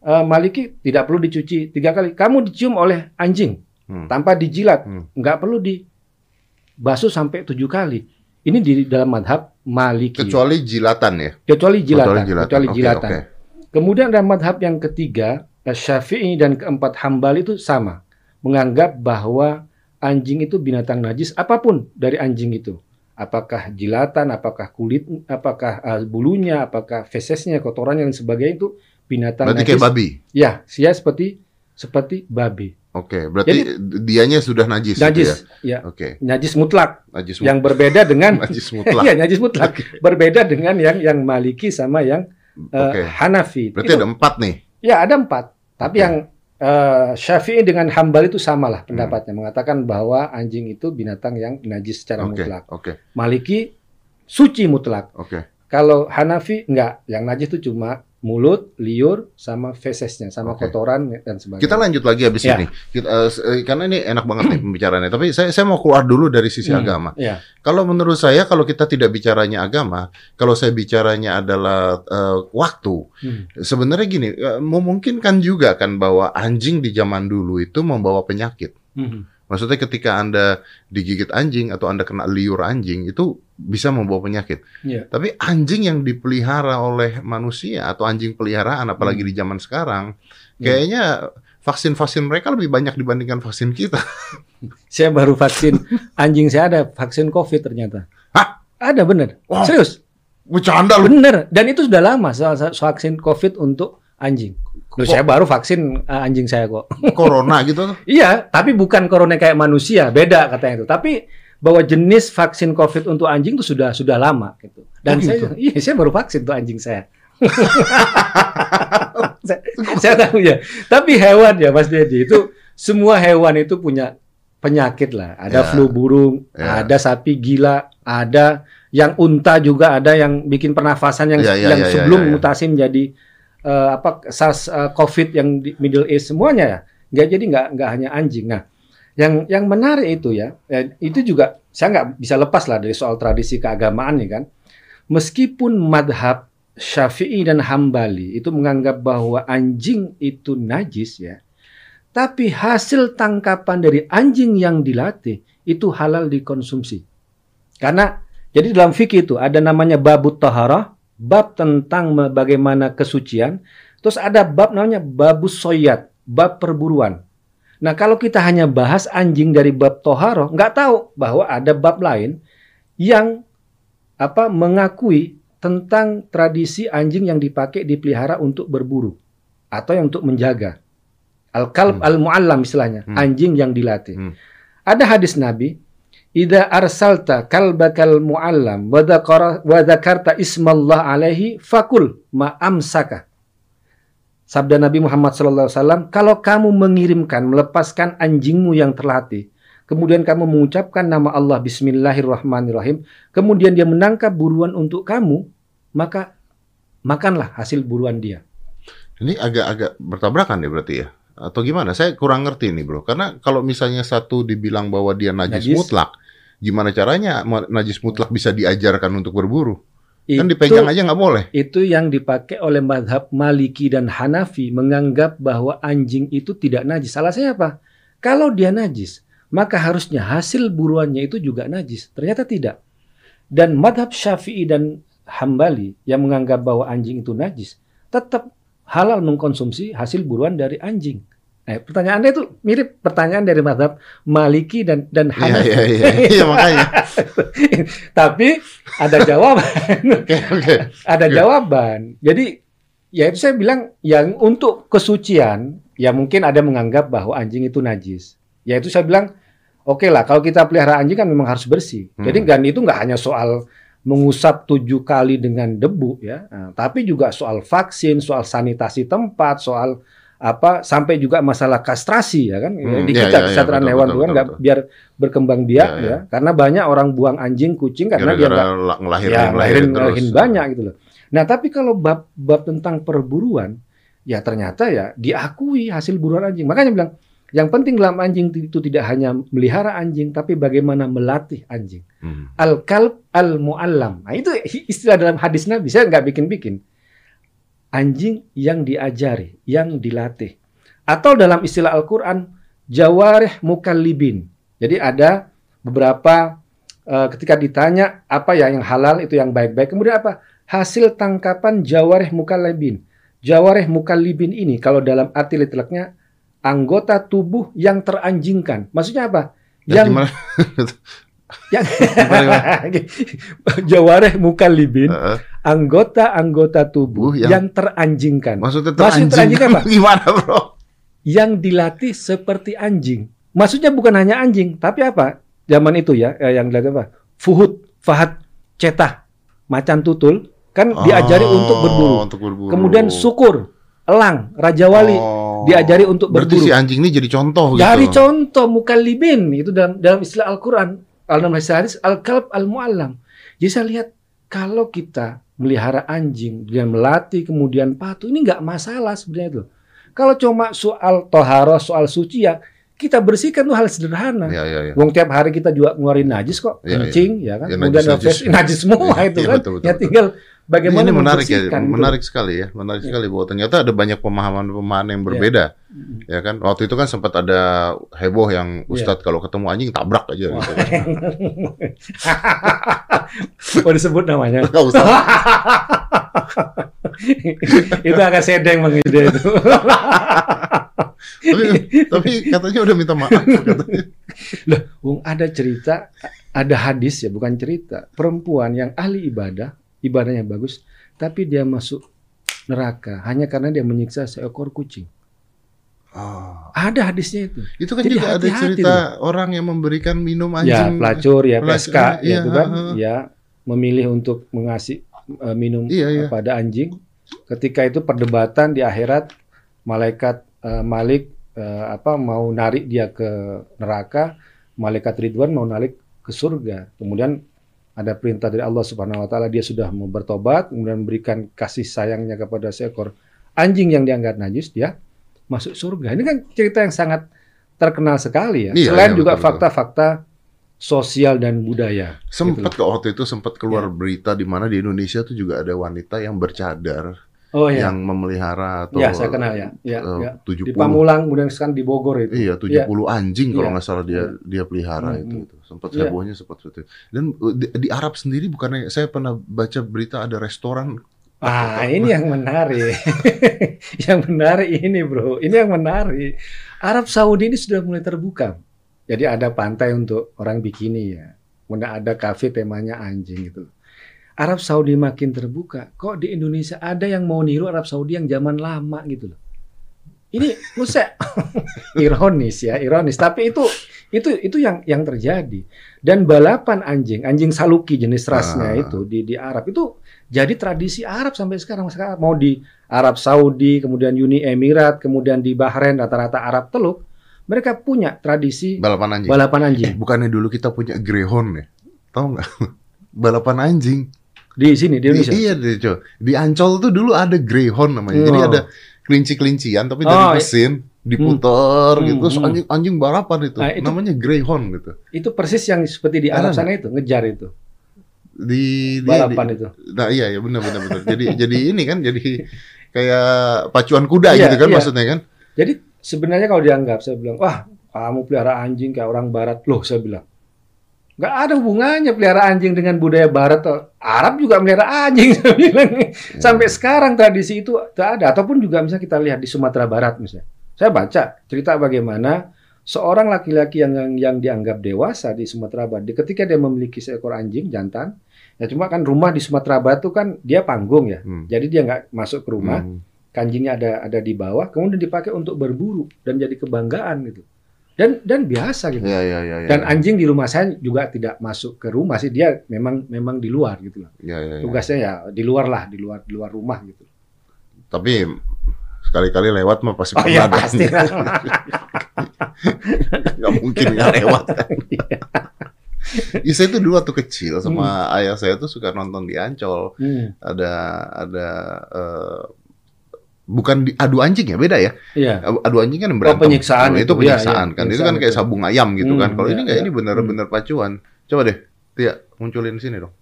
eh, Maliki tidak perlu dicuci tiga kali. Kamu dicium oleh anjing Hmm. tanpa dijilat, Hmm. nggak perlu dibasuh sampai tujuh kali. Ini di dalam madhab Maliki. Kecuali jilatan ya. Kecuali jilatan. Kecuali Kecuali Oke, jilatan. oke. Kemudian ada madhab yang ketiga, Syafi'i dan keempat Hambali itu sama, menganggap bahwa anjing itu binatang najis apa pun dari anjing itu. Apakah jilatan, apakah kulit, apakah uh, bulunya, apakah fesesnya, kotorannya dan sebagainya itu binatang Berarti najis. kayak babi. Ya, sia seperti seperti babi. Oke, berarti dianya sudah najis. gitu ya? Najis, ya. Oke, Najis mutlak najis yang berbeda dengan najis mutlak. Iya, najis mutlak. Berbeda dengan yang yang Maliki sama yang eh, Oke. Hanafi. Berarti Itu- ada empat nih. Ya ada empat. Tapi Oke. yang eh, Syafi'i dengan Hambali itu Hmm. samalah pendapatnya, mengatakan bahwa anjing itu binatang yang najis secara Oke, mutlak. oke, Maliki suci mutlak. oke. Kalau Hanafi enggak, yang najis itu cuma mulut, liur, sama fesesnya, sama Oke. kotoran dan sebagainya. Kita lanjut lagi habis Ya. ini. Kita, eh, karena ini enak banget nih pembicaraannya. Tapi saya saya mau keluar dulu dari sisi Hmm, agama. Ya. Kalau menurut saya kalau kita tidak bicaranya agama, kalau saya bicaranya adalah eh, waktu, Hmm. sebenarnya gini, eh, memungkinkan juga kan bahwa anjing di zaman dulu itu membawa penyakit. Hmm. Maksudnya ketika Anda digigit anjing atau Anda kena liur anjing itu bisa membawa penyakit. Iya. Tapi anjing yang dipelihara oleh manusia atau anjing peliharaan apalagi Hmm. di zaman sekarang, Iya. kayaknya vaksin-vaksin mereka lebih banyak dibandingkan vaksin kita. Saya baru vaksin anjing saya ada vaksin COVID ternyata. Hah? Ada bener. Wow. Serius. Bercanda lu. Bener. Dan itu sudah lama soal vaksin COVID untuk anjing. Loh, saya baru vaksin uh, anjing saya kok. Corona gitu. iya, tapi bukan corona kayak manusia, beda katanya itu. Tapi bahwa jenis vaksin COVID untuk anjing itu sudah sudah lama gitu. Dan Oh, gitu? saya iya saya baru vaksin untuk anjing saya. saya, saya tahu ya. Tapi hewan ya Mas Dedi itu semua hewan itu punya penyakit lah. Ada Ya. flu burung, Ya. ada sapi gila, ada yang unta juga ada yang bikin pernafasan yang Ya, ya, yang ya, ya, sebelum ya, ya. mutasi menjadi eh, apa SARS eh, COVID yang di Middle East semuanya ya. Nggak jadi nggak nggak hanya anjing. Nah, yang yang menarik itu ya, eh, itu juga saya nggak bisa lepas lah dari soal tradisi keagamaan nih kan. Meskipun madhab Syafi'i dan Hambali itu menganggap bahwa anjing itu najis ya, tapi hasil tangkapan dari anjing yang dilatih itu halal dikonsumsi. Karena jadi dalam fikih itu ada namanya babut taharah, bab tentang bagaimana kesucian, terus ada bab namanya babus soyat, bab perburuan. Nah kalau kita hanya bahas anjing dari bab toharoh, nggak tahu bahwa ada bab lain yang apa mengakui tentang tradisi anjing yang dipakai dipelihara untuk berburu atau yang untuk menjaga. Al-kalb Hmm. al-muallam istilahnya, Hmm. anjing yang dilatih. Hmm. Ada hadis Nabi, "Idza arsalta kalbakal muallam wa dzakarta ismallah alaihi fakul ma amsaka." Sabda Nabi Muhammad SAW, kalau kamu mengirimkan, melepaskan anjingmu yang terlatih, kemudian kamu mengucapkan nama Allah Bismillahirrahmanirrahim, kemudian dia menangkap buruan untuk kamu, maka makanlah hasil buruan dia. Ini agak-agak bertabrakan ya berarti ya? Atau gimana? Saya kurang ngerti nih bro. Karena kalau misalnya satu dibilang bahwa dia najis, Najis. mutlak, gimana caranya najis mutlak bisa diajarkan untuk berburu? Kan Itu- dipegang aja nggak boleh. itu yang dipakai oleh madhab Maliki dan Hanafi menganggap bahwa anjing itu tidak najis. Alasannya apa? Kalau dia najis, maka harusnya hasil buruannya itu juga najis. Ternyata tidak. Dan madhab Syafi'i dan Hambali yang menganggap bahwa anjing itu najis, tetap halal mengkonsumsi hasil buruan dari anjing. Nah, pertanyaan Anda itu mirip pertanyaan dari madhab Maliki dan dan Iya Hanafi. iya iya. Iya makanya. Tapi ada jawaban. Oke oke. ada Iya. jawaban. Jadi ya itu saya bilang yang untuk kesucian ya mungkin ada menganggap bahwa anjing itu najis. Ya itu saya bilang oke lah kalau kita pelihara anjing kan memang harus bersih. Hmm. Jadi kan itu nggak hanya soal mengusap tujuh kali dengan debu ya, Nah, tapi juga soal vaksin, soal sanitasi tempat, soal apa sampai juga masalah kastrasi ya kan Hmm, di iya, kita kesejahteraan betul, hewan betul, betul, nggak biar berkembang biak Iya, iya. ya karena banyak orang buang anjing kucing karena dia nggak Gara-gara la- ngelahirin ya, ngelahirin ngelahirin, terus. ngelahirin banyak gitu loh. Nah, tapi kalau bab bab tentang perburuan, ya ternyata ya diakui hasil buruan anjing. Makanya bilang yang penting dalam anjing itu tidak hanya melihara anjing, tapi bagaimana melatih anjing. Hmm. Al kalb al muallam. Nah, itu istilah dalam hadis Nabi. Saya nggak bikin-bikin. Anjing yang diajari, yang dilatih. Atau dalam istilah Al-Quran, jawarih mukallibin. Jadi ada beberapa eh, ketika ditanya apa ya yang halal itu yang baik-baik. Kemudian apa? Hasil tangkapan jawarih mukallibin. Jawarih mukallibin ini kalau dalam arti literalnya anggota tubuh yang teranjingkan. Maksudnya apa? Ya, yang? Yang jawareh mukallibin Heeh. anggota-anggota tubuh yang- yang, teranjingkan Maksudnya Maksudnya teranjing teranjing apa? Gimana bro? yang dilatih seperti anjing maksudnya bukan hanya anjing tapi apa zaman itu ya eh, yang dilatih apa fuhud fahad cetah macan tutul kan diajari Oh, untuk berburu Untuk berburu. kemudian sukur elang raja wali Oh. diajari untuk Berarti berburu si anjing ini jadi contoh gitu. Dari contoh mukallibin itu dalam dalam istilah Al-Qur'an, dalam hadis al kalb al muallam. Jadi saya lihat kalau kita melihara anjing dan melatih kemudian patuh ini nggak masalah sebenarnya itu. Kalau cuma soal toharoh, soal suci ya kita bersihkan tuh hal sederhana. Ya, ya, ya. Wong tiap hari kita juga ngeluarin najis kok, Ya, ya. kencing ya kan. Ya, Kemudian najis, najis, najis semua Ya, itu ya, kan. betul, betul, ya betul. tinggal bagaimana ini menarik ya, gitu. menarik sekali ya, menarik Iya. sekali bahwa ternyata ada banyak pemahaman-pemahaman yang berbeda, ya kan. Waktu itu kan sempat ada heboh yang Iya. Ustadz kalau ketemu anjing tabrak aja gitu. oh disebut namanya. Itu agak sedeng bang itu. tapi, tapi katanya udah minta maaf katanya. Lah, Wong ada cerita, ada hadis ya, bukan cerita. Perempuan yang ahli ibadah, ibadahnya bagus, tapi dia masuk neraka hanya karena dia menyiksa seekor kucing. Oh. Ada hadisnya itu. Itu kan Jadi juga ada hati-hati cerita orang yang memberikan minum Ya, anjing. pelacur ya, Pelacur, PSK iya, ya, itu kan, ha. ya memilih untuk mengasih eh, minum Iya, iya. pada anjing. Ketika itu perdebatan di akhirat, malaikat eh, Malik eh, apa mau narik dia ke neraka, malaikat Ridwan mau narik ke surga. Kemudian ada perintah dari Allah Subhanahu wa taala dia sudah mau bertobat, kemudian memberikan kasih sayangnya kepada seekor anjing yang dianggap najis, dia masuk surga. Ini kan cerita yang sangat terkenal sekali ya. Iya, Selain iya, juga fakta-fakta sosial dan budaya. Sempat kok waktu itu sempat keluar Ya. berita di mana di Indonesia tuh juga ada wanita yang bercadar Oh ya. yang memelihara atau Ya, saya kenal ya. Ya, eh, ya. 70 Di Pamulang kemudian sekarang di Bogor itu. Iya, 70 anjing kalau Iya. nggak salah dia dia pelihara Hmm, itu, hmm. itu. Sempat Iya. hebohnya sempat itu. Dan uh, di, di Arab sendiri bukannya saya pernah baca berita ada restoran Ah, ini yang menarik. yang menarik ini, Bro. Ini yang menarik. Arab Saudi ini sudah mulai terbuka. Jadi ada pantai untuk orang bikini ya. Kemudian ada kafe temanya anjing gitu. Arab Saudi makin terbuka. Kok di Indonesia ada yang mau niru Arab Saudi yang zaman lama gitu loh. Ini Musa ironis ya, ironis. Tapi itu itu itu yang yang terjadi. Dan balapan anjing, anjing saluki jenis rasnya Ah. itu di di Arab itu jadi tradisi Arab sampai sekarang. Sekarang mau di Arab Saudi, kemudian Uni Emirat, kemudian di Bahrain rata-rata Arab Teluk, mereka punya tradisi balapan anjing. balapan Eh, anjing bukannya dulu kita punya greyhound ya? Tahu nggak? balapan anjing. Di sini di Indonesia. iya deh, coy. Di Ancol tuh dulu ada greyhound namanya. Jadi Oh. ada kelinci-kelincian tapi Oh, dari iya. mesin diputer Hmm, gitu. Hmm. anjing anjing balapan itu. Nah, itu- Namanya greyhound gitu. Itu persis yang seperti di Arab sana itu, ngejar itu. Di di, Balapan di- itu. Nah iya ya benar benar benar. Jadi jadi ini kan jadi kayak pacuan kuda Iya, gitu kan iya. maksudnya kan? Jadi sebenarnya kalau dianggap saya bilang, wah kamu pelihara anjing kayak orang Barat, loh saya bilang, nggak ada hubungannya pelihara anjing dengan budaya Barat. Atau Arab juga melihara anjing, saya bilang. Sampai sekarang tradisi itu tak ada. Ataupun juga misalnya kita lihat di Sumatera Barat misalnya. Saya baca cerita bagaimana seorang laki-laki yang, yang yang dianggap dewasa di Sumatera Barat, ketika dia memiliki seekor anjing jantan, ya cuma kan rumah di Sumatera Barat itu kan dia panggung ya, Hmm. jadi dia nggak masuk ke rumah Hmm. kanjingnya ada ada di bawah, kemudian dipakai untuk berburu dan jadi kebanggaan gitu. Dan dan biasa gitu. Iya iya iya. iya. Dan anjing di rumah saya juga tidak masuk ke rumah sih, dia memang memang di luar gitu loh. Iya iya. iya. Tugasnya ya di luar lah, di luar di luar rumah gitu. Tapi sekali-kali lewat mah pasti Oh pernah iya pasti. Nggak mungkin nggak lewat. Iya. Iya saya tuh dulu waktu kecil sama ayah saya tuh suka nonton di Ancol. Hmm, Ada ada eh, bukan di, adu anjing ya beda ya. Iya. Adu anjing kan berantem. penyiksaan itu itu, iya, penyiksaan iya, kan. itu penyiksaan kan kayak itu. sabung ayam gitu kan. Hmm, Kalau ini iya, nggak iya. ini bener-bener pacuan. Coba deh, Tia munculin sini dong.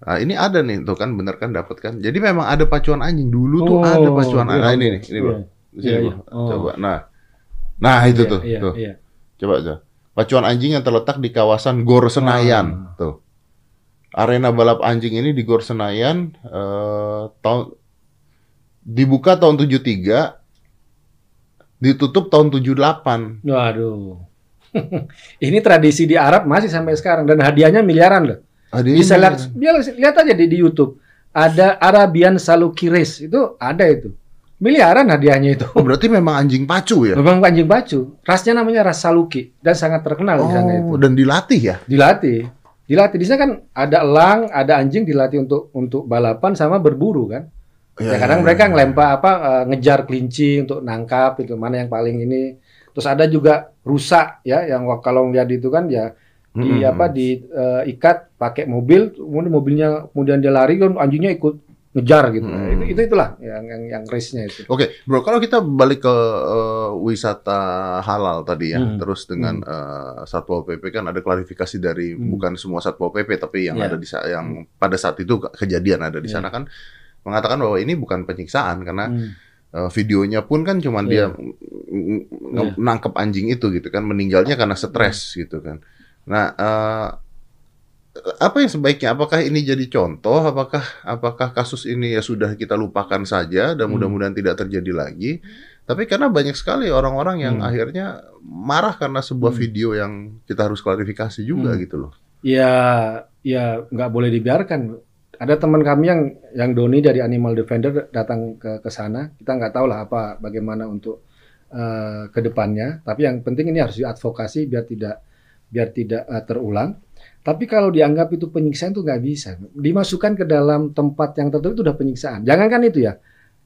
Nah, ini ada nih tuh kan bener kan dapat kan. Jadi memang ada pacuan anjing dulu tuh Oh, ada pacuan iya, Nah, ini iya. nih, ini Bro. Iya. Di sini, Iya, Bro. iya. Oh. Coba. Nah. Nah, itu Iya, tuh. Iya, tuh. iya. Coba aja. Pacuan anjing yang terletak di kawasan Gor Senayan. Ah. Tuh. Arena balap anjing ini di Gor Senayan eh, tahun dibuka tahun 73 ditutup tahun 78. Waduh. Ini tradisi di Arab masih sampai sekarang dan hadiahnya miliaran loh. Ada Bisa lihat, biar- lihat aja di, di YouTube. Ada Arabian Saluki Race itu ada itu. Miliaran hadiahnya itu. Oh, berarti memang anjing pacu ya? Memang anjing bacu. Rasnya namanya ras Saluki dan sangat terkenal di sana itu. Oh, dan dilatih ya? Dilatih. Dilatih di sana kan ada elang, ada anjing dilatih untuk untuk balapan sama berburu kan. Iya, Ya, kadang mereka ngelempar apa eh, ngejar kelinci untuk nangkap itu mana yang paling ini. Terus ada juga rusa ya yang kalau lihat itu kan ya di Mm-mm. apa diikat pakai mobil, kemudian mobilnya kemudian dia lari kan anjingnya ikut ngejar gitu. Hmm. Itu, itu itulah yang yang yang race-nya itu. Oke, bro, kalau kita balik ke eh, wisata halal tadi ya, Hmm. terus dengan eh, satpol pp kan ada klarifikasi dari Hmm. bukan semua satpol pp, tapi yang Ya. ada di yang pada saat itu ke- kejadian ada di Ya. sana kan mengatakan bahwa ini bukan penyiksaan karena Hmm. eh, videonya pun kan cuman dia Iya. ng- ng- nangkep anjing itu gitu kan, meninggalnya karena stres gitu kan. Nah, eh, apa yang sebaiknya? Apakah ini jadi contoh? Apakah apakah kasus ini ya sudah kita lupakan saja dan Hmm. mudah-mudahan tidak terjadi lagi? Tapi karena banyak sekali orang-orang yang Hmm. akhirnya marah karena sebuah Hmm. video yang kita harus klarifikasi juga Hmm. gitu loh. Ya, ya nggak boleh dibiarkan. Ada teman kami yang yang Doni dari Animal Defender datang ke ke sana. Kita nggak tahu lah apa bagaimana untuk eh, ke depannya. Tapi yang penting ini harus diadvokasi biar tidak biar tidak eh, terulang. Tapi kalau dianggap itu penyiksaan itu nggak bisa. Dimasukkan ke dalam tempat yang tertentu itu udah penyiksaan. Jangankan itu ya.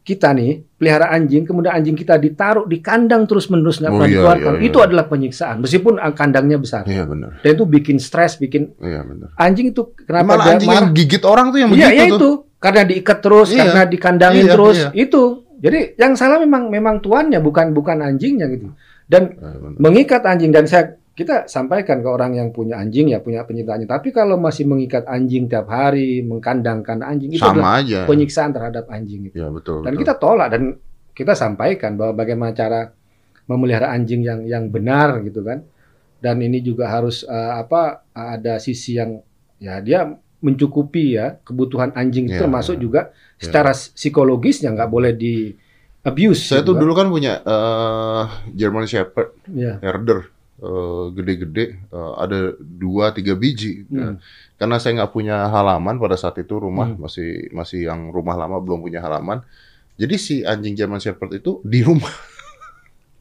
Kita nih pelihara anjing, kemudian anjing kita ditaruh di kandang terus menerus nggak Oh, pernah iya, dikeluarkan. iya, iya. Itu adalah penyiksaan. Meskipun ah, kandangnya besar. Iya benar. Dan itu bikin stres, bikin Iya benar. anjing itu kenapa Malah anjing marah? yang gigit orang tuh yang Iya, begitu ya tuh. itu karena diikat terus, Iya. karena dikandangin Iya, terus, iya. itu. Jadi yang salah memang memang tuannya bukan bukan anjingnya gitu. Dan Iya, mengikat anjing dan saya kita sampaikan ke orang yang punya anjing ya punya pencinta anjing. Tapi kalau masih mengikat anjing tiap hari, mengkandangkan anjing itu adalah Sama aja. penyiksaan terhadap anjing itu. Iya betul. Dan betul. kita tolak dan kita sampaikan bahwa bagaimana cara memelihara anjing yang yang benar gitu kan. Dan ini juga harus eh, apa ada sisi yang ya dia mencukupi ya kebutuhan anjing itu Ya, termasuk ya. juga secara psikologisnya nggak boleh di abuse. Saya tuh dulu kan punya eh, German Shepherd ya. herder eh, gede-gede eh, ada dua tiga biji Hmm. karena saya nggak punya halaman pada saat itu rumah Hmm. masih masih yang rumah lama belum punya halaman jadi si anjing German Shepherd itu di rumah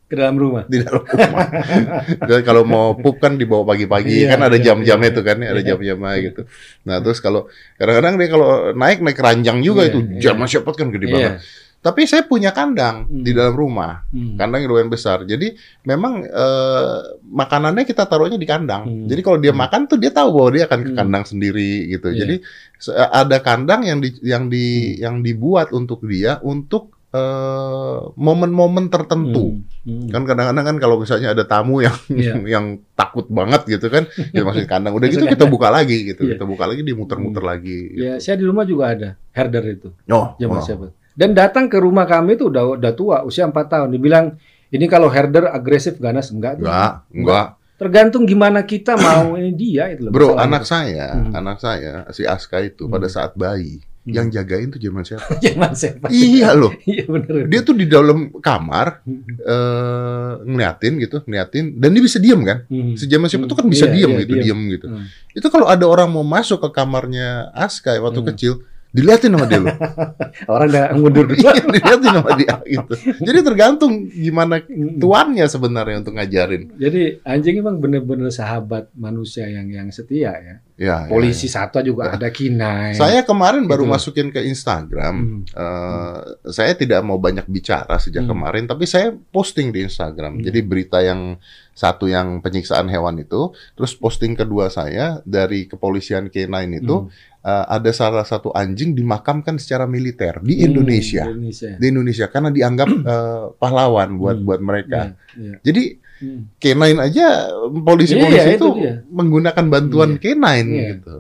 ke dalam rumah. di dalam rumah dan kalau mau pup kan dibawa pagi-pagi Iya, kan ada iya, jam-jamnya iya. tuh kan ada Iya. jam-jamnya gitu nah terus kalau kadang-kadang dia kalau naik naik ranjang juga Iya, itu iya. German Shepherd kan gede Iya. banget tapi saya punya kandang Hmm. di dalam rumah Hmm. kandang yang lumayan besar. Jadi memang eh, makanannya kita taruhnya di kandang. Hmm. Jadi kalau dia Hmm. makan tuh dia tahu bahwa dia akan ke Hmm. kandang sendiri gitu. Iya. Jadi se- ada kandang yang di yang di yang dibuat untuk dia untuk eh, momen-momen tertentu. Hmm. Hmm. Kan kadang-kadang kan kalau misalnya ada tamu yang Iya. yang takut banget gitu kan, dia masukin kandang. Udah gitu kita buka lagi gitu. Iya. Kita buka lagi dimuter-muter lagi. gitu. Ya, saya di rumah juga ada herder itu. Oh, Zaman oh. siapa? Dan datang ke rumah kami itu udah udah tua, usia 4 tahun. Dibilang ini kalau herder agresif ganas enggak tuh. Enggak, enggak. Tergantung gimana kita mau ini dia itu loh. Bro, anak saya, Hmm. anak saya si Aska itu Hmm. pada saat bayi Hmm. yang jagain tuh Jerman Shepherd. Zaman siapa? iya loh. Iya bener. Dia tuh di dalam kamar Hmm. eh ngeliatin gitu, ngeliatin dan dia bisa diem kan? Hmm. Si Jerman Shepherd Hmm. tuh kan bisa Iya, diem iya, gitu, diem gitu. Hmm. Itu kalau ada orang mau masuk ke kamarnya Aska waktu Hmm. kecil, diliatin sama dia loh. Orang udah mundur dulu. Iya, diliatin sama dia gitu. Jadi tergantung gimana tuannya sebenarnya untuk ngajarin. Jadi anjing emang bener-bener sahabat manusia yang yang setia ya. Ya, ya, Polisi ya. satwa juga ada kinai. Saya kemarin baru Gitu. masukin ke Instagram. Hmm. Eh, saya tidak mau banyak bicara sejak Hmm. kemarin, tapi saya posting di Instagram. Hmm. Jadi berita yang satu yang penyiksaan hewan itu, terus posting kedua saya dari kepolisian K9 itu Hmm. Eh, ada salah satu anjing dimakamkan secara militer di Hmm, Indonesia, Indonesia. di Indonesia karena dianggap eh, pahlawan buat Hmm. buat mereka. Iya, iya. Jadi Hmm. K9 aja polisi-polisi Iya, itu, itu menggunakan bantuan. K9 Iya. gitu.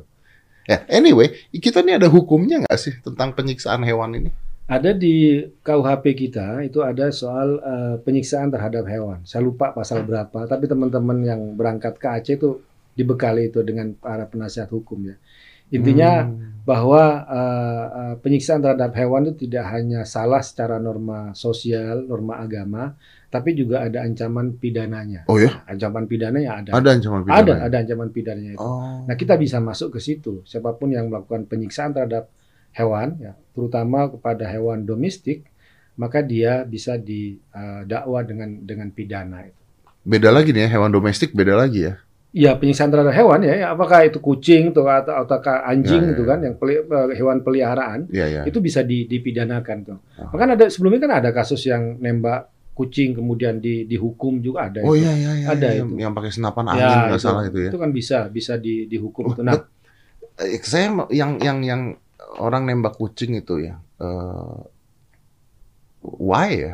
Ya, anyway, kita ini ada hukumnya nggak sih tentang penyiksaan hewan ini? Ada di KUHP kita itu ada soal eh, penyiksaan terhadap hewan. Saya lupa pasal berapa, tapi teman-teman yang berangkat ke Aceh itu dibekali itu dengan para penasihat hukum ya. Intinya Hmm. bahwa eh, eh, penyiksaan terhadap hewan itu tidak hanya salah secara norma sosial, norma agama, tapi juga ada ancaman pidananya. Oh ya, Ancaman pidananya ada. ada ancaman pidana. Ada, ada ancaman pidananya itu. Oh. Nah, kita bisa masuk ke situ. Siapa pun yang melakukan penyiksaan terhadap hewan, ya, terutama kepada hewan domestik, maka dia bisa didakwa dengan dengan pidana. itu. Beda lagi nih ya, hewan domestik beda lagi ya. Ya, penyiksaan terhadap hewan ya, ya, apakah itu kucing atau atau ataukah anjing Ya, ya, itu ya. kan, yang peli- eh, hewan peliharaan, Iya ya. itu bisa di- dipidanakan tuh. Oh. Bahkan ada sebelumnya kan ada kasus yang nembak kucing kemudian di, dihukum juga ada. Oh itu. iya iya iya. Ada iya. itu. Yang pakai senapan Ya, angin nggak itu. salah itu ya. Itu kan bisa bisa di, dihukum. Oh, itu. Nah, Eh, saya yang yang yang orang nembak kucing itu ya. eh, why ya?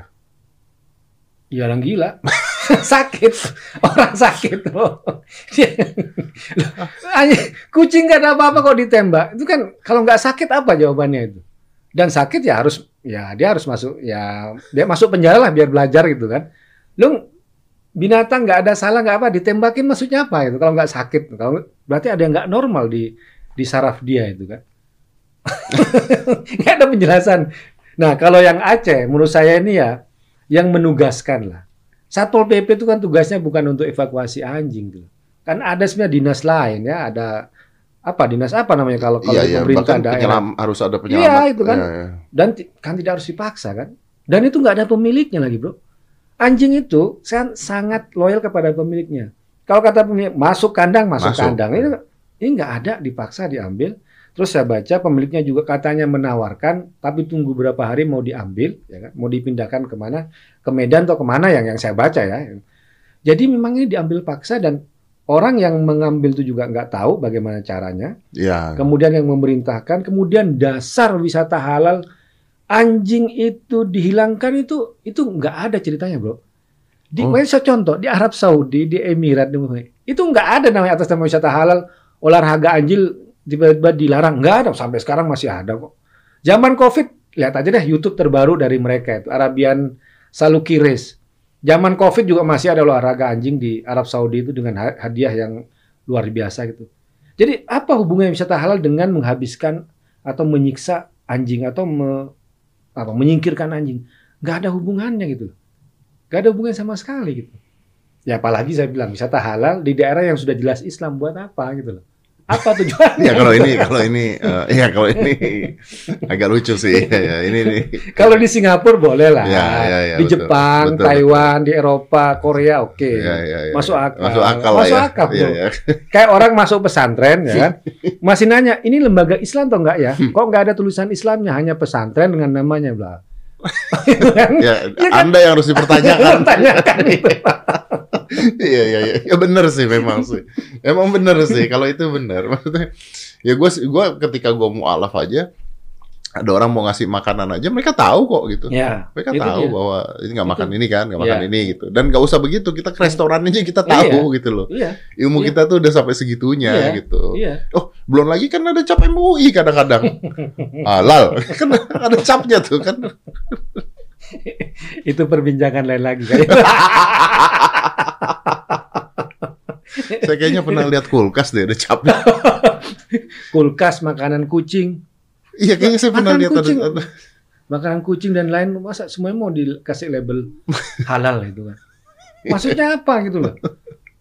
ya orang gila. sakit. Orang sakit. loh. Kucing gak ada apa-apa kok ditembak. Itu kan kalau nggak sakit apa jawabannya itu? Dan sakit ya harus ya dia harus masuk ya dia masuk penjara lah biar belajar gitu kan. Lu binatang nggak ada salah nggak apa ditembakin maksudnya apa itu kalau nggak sakit kalau berarti ada yang nggak normal di di saraf dia itu kan nggak ada penjelasan nah kalau yang Aceh menurut saya ini ya yang menugaskan lah satpol pp itu kan tugasnya bukan untuk evakuasi anjing tuh kan ada sebenarnya dinas lain ya ada apa dinas apa namanya kalau kalau Iya iya. pemerintah daerah penyelam harus ada penyelamat. Iya, itu kan. Iya, iya. dan kan tidak harus dipaksa kan dan itu nggak ada pemiliknya lagi bro anjing itu san- sangat loyal kepada pemiliknya kalau kata pemilik masuk kandang masuk, Masuk. kandang ini ini nggak ada dipaksa diambil terus saya baca pemiliknya juga katanya menawarkan tapi tunggu berapa hari mau diambil ya kan mau dipindahkan ke mana ke Medan atau ke mana yang yang saya baca ya jadi memang ini diambil paksa dan orang yang mengambil itu juga nggak tahu bagaimana caranya Iya. kemudian yang memerintahkan, kemudian dasar wisata halal anjing itu dihilangkan itu itu nggak ada ceritanya bro. Di, Oh. saya contoh di Arab Saudi, di Emirat, di- itu nggak ada namanya atas nama wisata halal olahraga anjing tiba-tiba dilarang nggak ada sampai sekarang masih ada kok. Zaman Covid lihat aja deh YouTube terbaru dari mereka itu Arabian Saluki Race. Zaman Covid juga masih ada olahraga anjing di Arab Saudi itu dengan ha- hadiah yang luar biasa gitu. Jadi apa hubungannya wisata halal dengan menghabiskan atau menyiksa anjing atau me- apa menyingkirkan anjing? Gak ada hubungannya gitu. Gak ada hubungan sama sekali gitu. Ya apalagi saya bilang wisata halal di daerah yang sudah jelas Islam buat apa gitu loh. Apa tujuannya? Ya kalau ini kalau ini eh, ya kalau ini agak lucu sih. Ya, ya, ini nih. Kalau di Singapura boleh lah. Ya, ya, ya, di betul. Jepang, Betul, Taiwan, di Eropa, Korea oke. Ya, ya, ya, Masuk ya. akal. Masuk akal lah Masuk ya. akal, bro. iya. Kayak orang masuk pesantren ya kan. Masih nanya, ini lembaga Islam atau enggak ya? Hmm. Kok enggak ada tulisan Islamnya, hanya pesantren dengan namanya bla. Ya, Iya kan? Anda yang harus dipertanyakan. Tanyakan itu. Iya iya iya. Ya benar sih memang sih. Emang benar sih kalau itu benar. Maksudnya ya gue gua ketika gue mau alaf aja ada orang mau ngasih makanan aja mereka tahu kok gitu. Ya, Mereka itu tahu dia. bahwa ini nggak makan Itu. ini kan, nggak makan Iya. ini gitu. Dan nggak usah begitu, kita ke restoran aja kita tahu gitu loh. Iya, Ilmu Iya. kita tuh udah sampai segitunya Iya. gitu. iya. Oh, belum lagi kan ada cap MUI kadang-kadang. Halal. kan ada capnya tuh kan. Itu perbincangan lain lagi kan. Saya kayaknya pernah lihat kulkas deh ada capnya. Kulkas, makanan kucing, Iya, kayaknya saya pernah lihat ada. makanan kucing dan lain masa semuanya mau dikasih label halal itu kan. Maksudnya apa gitu loh.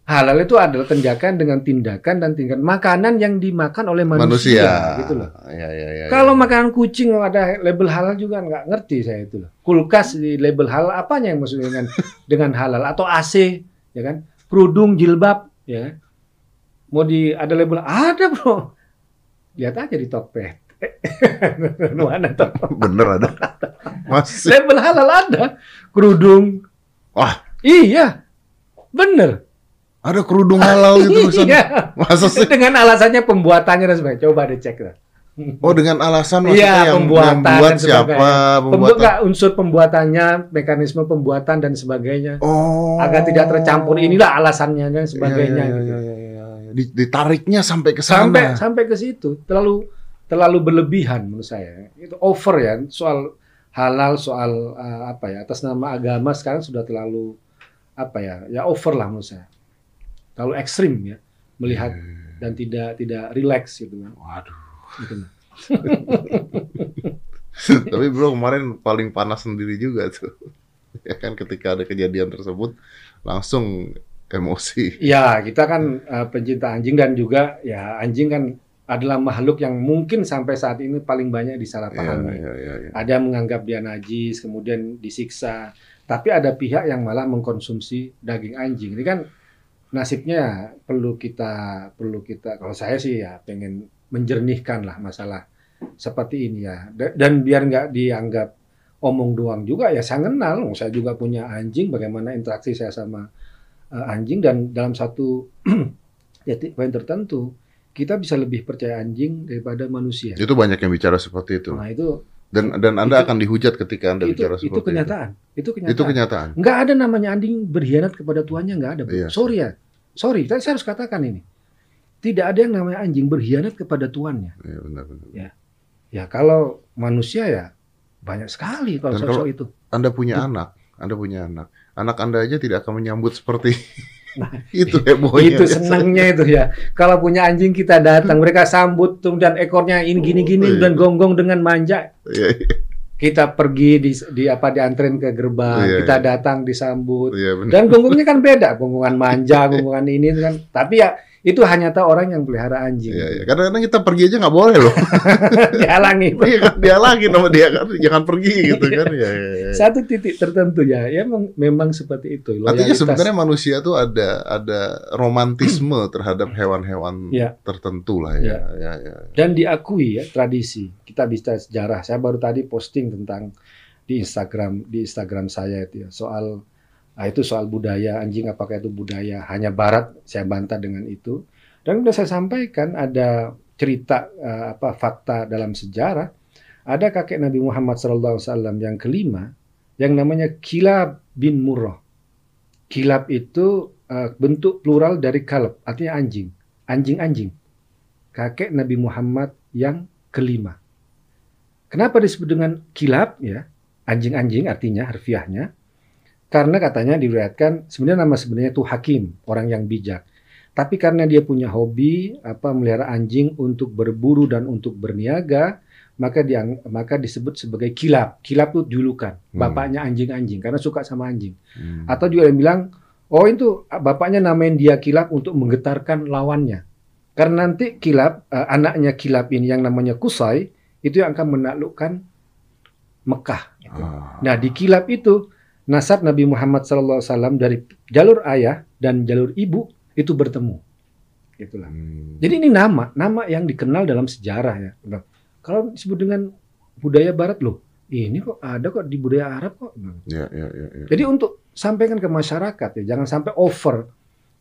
Halal itu adalah tindakan dengan tindakan dan tindakan makanan yang dimakan oleh manusia, manusia. gitu loh. Iya, iya, iya. Kalau makanan kucing ada label halal juga nggak ngerti saya itu loh. Kulkas di label halal apanya yang maksudnya dengan dengan halal atau AC ya kan? Kerudung, jilbab ya kan? Mau di ada label ada bro. Lihat aja di Tokped. Mana tuh? bener ada. Masih. Label halal ada. Kerudung. Wah, Iya. Bener. Ada kerudung halal gitu tulisan. Iya. Masa sih? Dengan alasannya pembuatannya dan sebagainya. Coba dicek lah. Oh, dengan alasan maksudnya Iya, yang, pembuatan yang buat dan siapa? sebagainya. Pembuat Pembuatan. nggak unsur pembuatannya, mekanisme pembuatan dan sebagainya. Oh. Agar tidak tercampur inilah alasannya dan sebagainya. Iya, iya, gitu. iya, iya, iya, iya. Di- Ditariknya sampai ke sana. Sampai sampai ke situ terlalu terlalu berlebihan menurut saya. Itu over ya soal halal soal uh, apa ya atas nama agama sekarang sudah terlalu apa ya ya over lah menurut saya. Terlalu ekstrim ya melihat dan tidak tidak relax gitu kan. Waduh. Gitu. Tapi bro kemarin paling panas sendiri juga tuh. Ya kan ketika ada kejadian tersebut langsung emosi. Ya, kita kan uh, pencinta anjing dan juga ya anjing kan adalah makhluk yang mungkin sampai saat ini paling banyak disalahpahami. iya, iya, iya. Ada yang menganggap dia najis, kemudian disiksa. Tapi ada pihak yang malah mengkonsumsi daging anjing. Ini kan nasibnya perlu kita perlu kita kalau saya sih ya pengen menjernihkan lah masalah seperti ini ya Da- dan biar nggak dianggap omong doang juga ya saya kenal, saya juga punya anjing, bagaimana interaksi saya sama uh, anjing dan dalam satu ya poin tertentu kita bisa lebih percaya anjing daripada manusia. Itu banyak yang bicara seperti itu. Nah itu dan dan Anda itu, akan dihujat ketika Anda itu, bicara seperti itu kenyataan. itu. Itu kenyataan. Itu kenyataan. Nggak ada namanya anjing berkhianat kepada tuannya nggak ada. Iya. Sorry ya, sorry. Tapi saya harus katakan ini. Tidak ada yang namanya anjing berkhianat kepada tuannya. Iya benar benar. Ya. Ya kalau manusia ya banyak sekali kalau sosok itu. Anda punya anak, Anda punya anak. Anak Anda aja tidak akan menyambut seperti itu hebohnya. itu senangnya itu ya. Kalau punya anjing kita datang, mereka sambut kemudian ekornya ini gini-gini Oh, iya. dan gonggong dengan manja. Iya, iya. Kita pergi di, di apa dianterin ke gerbang, Iya, kita iya. datang disambut. Iya. Dan gonggongnya kan beda, gonggongan manja, gonggongan ini kan. Tapi ya itu hanya tahu orang yang pelihara anjing. Iya, iya. Kadang-kadang kita pergi aja nggak boleh loh. Dihalangi. Iya kan dia lagi sama dia kan jangan pergi gitu kan. Iya, iya, iya. Satu titik tertentu ya, ya memang, seperti itu. Artinya Loyalitas. sebenarnya manusia tuh ada ada romantisme terhadap hewan-hewan Iya. tertentu lah ya. Ya, ya. dan diakui ya tradisi. Kita bisa sejarah. Saya baru tadi posting tentang di Instagram di Instagram saya itu ya soal ah, itu soal budaya anjing apakah itu budaya hanya Barat saya bantah dengan itu dan sudah saya sampaikan ada cerita eh, apa fakta dalam sejarah ada kakek Nabi Muhammad SAW yang kelima yang namanya Kilab bin Murrah. Kilab itu eh, bentuk plural dari kalb artinya anjing anjing-anjing kakek Nabi Muhammad yang kelima. Kenapa disebut dengan kilab ya? Anjing-anjing artinya harfiahnya. Karena katanya diriwayatkan sebenarnya nama sebenarnya itu Hakim, orang yang bijak. Tapi karena dia punya hobi apa melihara anjing untuk berburu dan untuk berniaga, maka dia maka disebut sebagai kilab. Kilab itu julukan, Hmm. bapaknya anjing-anjing karena suka sama anjing. Hmm. Atau juga yang bilang, oh itu bapaknya namain dia kilap untuk menggetarkan lawannya. Karena nanti kilap, eh, anaknya kilap ini yang namanya Kusai, itu yang akan menaklukkan Mekah. gitu. Ah. Nah di kilap itu, nasab Nabi Muhammad SAW dari jalur ayah dan jalur ibu itu bertemu. Itulah. Hmm. Jadi ini nama, nama yang dikenal dalam sejarah ya. Kalau disebut dengan budaya Barat loh, ini kok ada kok di budaya Arab kok. Nah, Ya, ya, ya, ya. jadi untuk sampaikan ke masyarakat ya, jangan sampai over.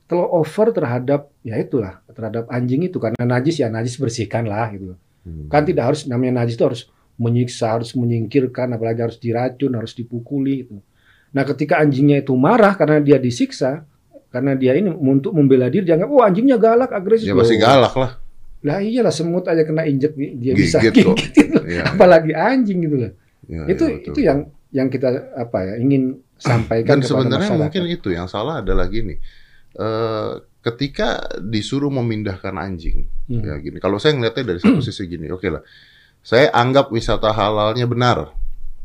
Kalau over terhadap ya itulah terhadap anjing itu karena najis ya najis bersihkan lah gitu. Hmm. Kan tidak harus namanya najis itu harus menyiksa, harus menyingkirkan, apalagi harus diracun, harus dipukuli gitu. Nah, ketika anjingnya itu marah karena dia disiksa, karena dia ini untuk membela diri dianggap oh anjingnya galak, agresif. Ya pasti galak lah. Lah iyalah semut aja kena injek dia bisa Gigit kok. gigit gitu. Ya, Apalagi anjing gitu loh. ya, itu ya, betul. itu yang yang kita apa ya ingin sampaikan Dan sebenarnya masyarakat. mungkin itu yang salah adalah gini. Eh, ketika disuruh memindahkan anjing, Hmm. ya gini. Kalau saya ngeliatnya dari satu sisi gini, oke lah. Saya anggap wisata halalnya benar.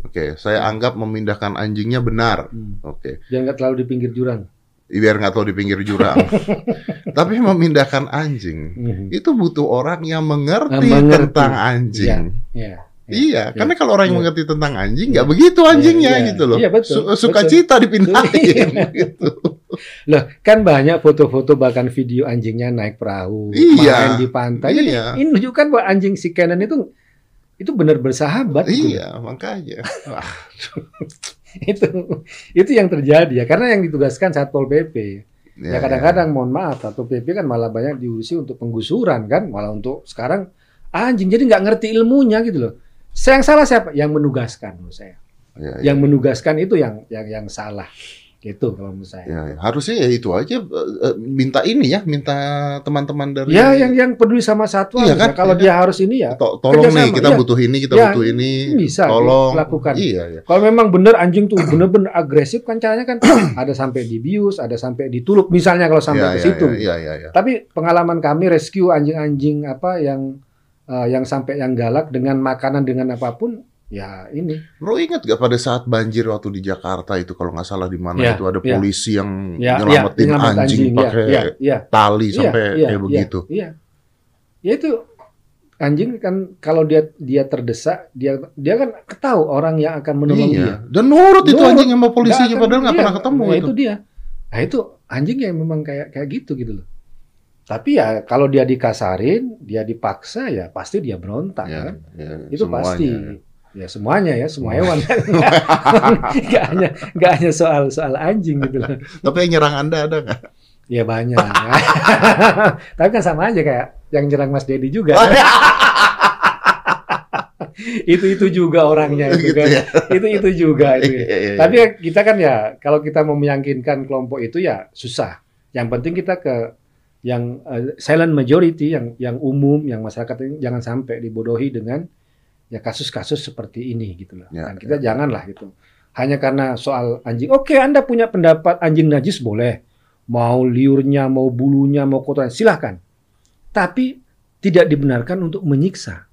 Oke, saya anggap memindahkan anjingnya benar. Hmm. Oke, Jangan nggak terlalu di pinggir jurang. biar nggak tahu di pinggir jurang. Tapi memindahkan anjing Mhm. itu butuh orang yang mengerti, Ah, mengerti. tentang anjing. Ya. Iya, Iya. karena kalau orang yang Iya. mengerti tentang anjing nggak begitu anjingnya Iya. gitu loh. Iya, betul. Su- suka Betul. cita dipindahin Iya. gitu. Loh, kan banyak foto-foto bahkan video anjingnya naik perahu, Iya. main di pantai. Jadi Iya. ini menunjukkan bahwa anjing si Canon itu itu benar bersahabat. gitu. Iya, makanya. Wah, itu itu yang terjadi ya karena yang ditugaskan Satpol PP. Iya, Ya kadang-kadang mohon maaf Satpol PP kan malah banyak diurusi untuk penggusuran kan, malah untuk sekarang anjing jadi nggak ngerti ilmunya gitu loh. Saya yang salah siapa? Yang menugaskan menurut saya. iya, iya. Yang menugaskan itu yang yang yang salah. Gitu kalau menurut saya. Ya, ya. harusnya ya itu aja eh, eh, minta ini ya, minta teman-teman dari Ya, yang yang peduli sama satwa. Iya misalnya. kan? Kalau Iya dia harus ini ya. To- tolong kerjasama, nih kita iya. butuh ini, kita Ya, butuh ini, bisa tolong dilakukan. Iya, iya. Kalau memang benar anjing tuh benar-benar agresif kan caranya kan ada sampai dibius, ada sampai ditulup misalnya kalau sampai ke iya, situ. Iya, iya, iya. Tapi pengalaman kami rescue anjing-anjing apa yang eh, yang sampai yang galak dengan makanan dengan apa pun ya ini. Bro ingat gak pada saat banjir waktu di Jakarta itu kalau nggak salah di mana Iya, itu ada iya. polisi yang Ya, nyelamatin ya, nyelamat anjing, ya, pakai ya, ya. tali Iya, sampai iya, kayak iya, begitu. Iya. Ya itu anjing kan kalau dia dia terdesak dia dia kan tahu orang yang akan menolong dia. Iya. Dan nurut itu anjing sama polisinya padahal nggak iya, pernah ketemu nah, itu. itu dia. Nah itu anjing yang memang kayak kayak gitu gitu loh. Tapi ya kalau dia dikasarin, dia dipaksa ya pasti dia berontak Ya, kan. ya, Itu semuanya, pasti. Ya. Ya semuanya ya, semua hewan. Nggak hanya nggak hanya soal soal anjing gitu loh. Tapi yang nyerang Anda ada nggak? Ya banyak. Tapi kan sama aja kayak yang nyerang Mas Dedi juga. itu itu juga orangnya itu Gitu kan. ya. Itu itu juga itu. Iya, iya, iya. Tapi ya kita kan ya kalau kita mau meyakinkan kelompok itu ya susah. Yang penting kita ke yang eh, silent majority yang yang umum yang masyarakat ini jangan sampai dibodohi dengan ya kasus-kasus seperti ini gitu loh. Ya, Dan kita janganlah gitu. Hanya karena soal anjing. Oke, Anda punya pendapat anjing najis boleh. Mau liurnya, mau bulunya, mau kotoran silahkan. Tapi tidak dibenarkan untuk menyiksa.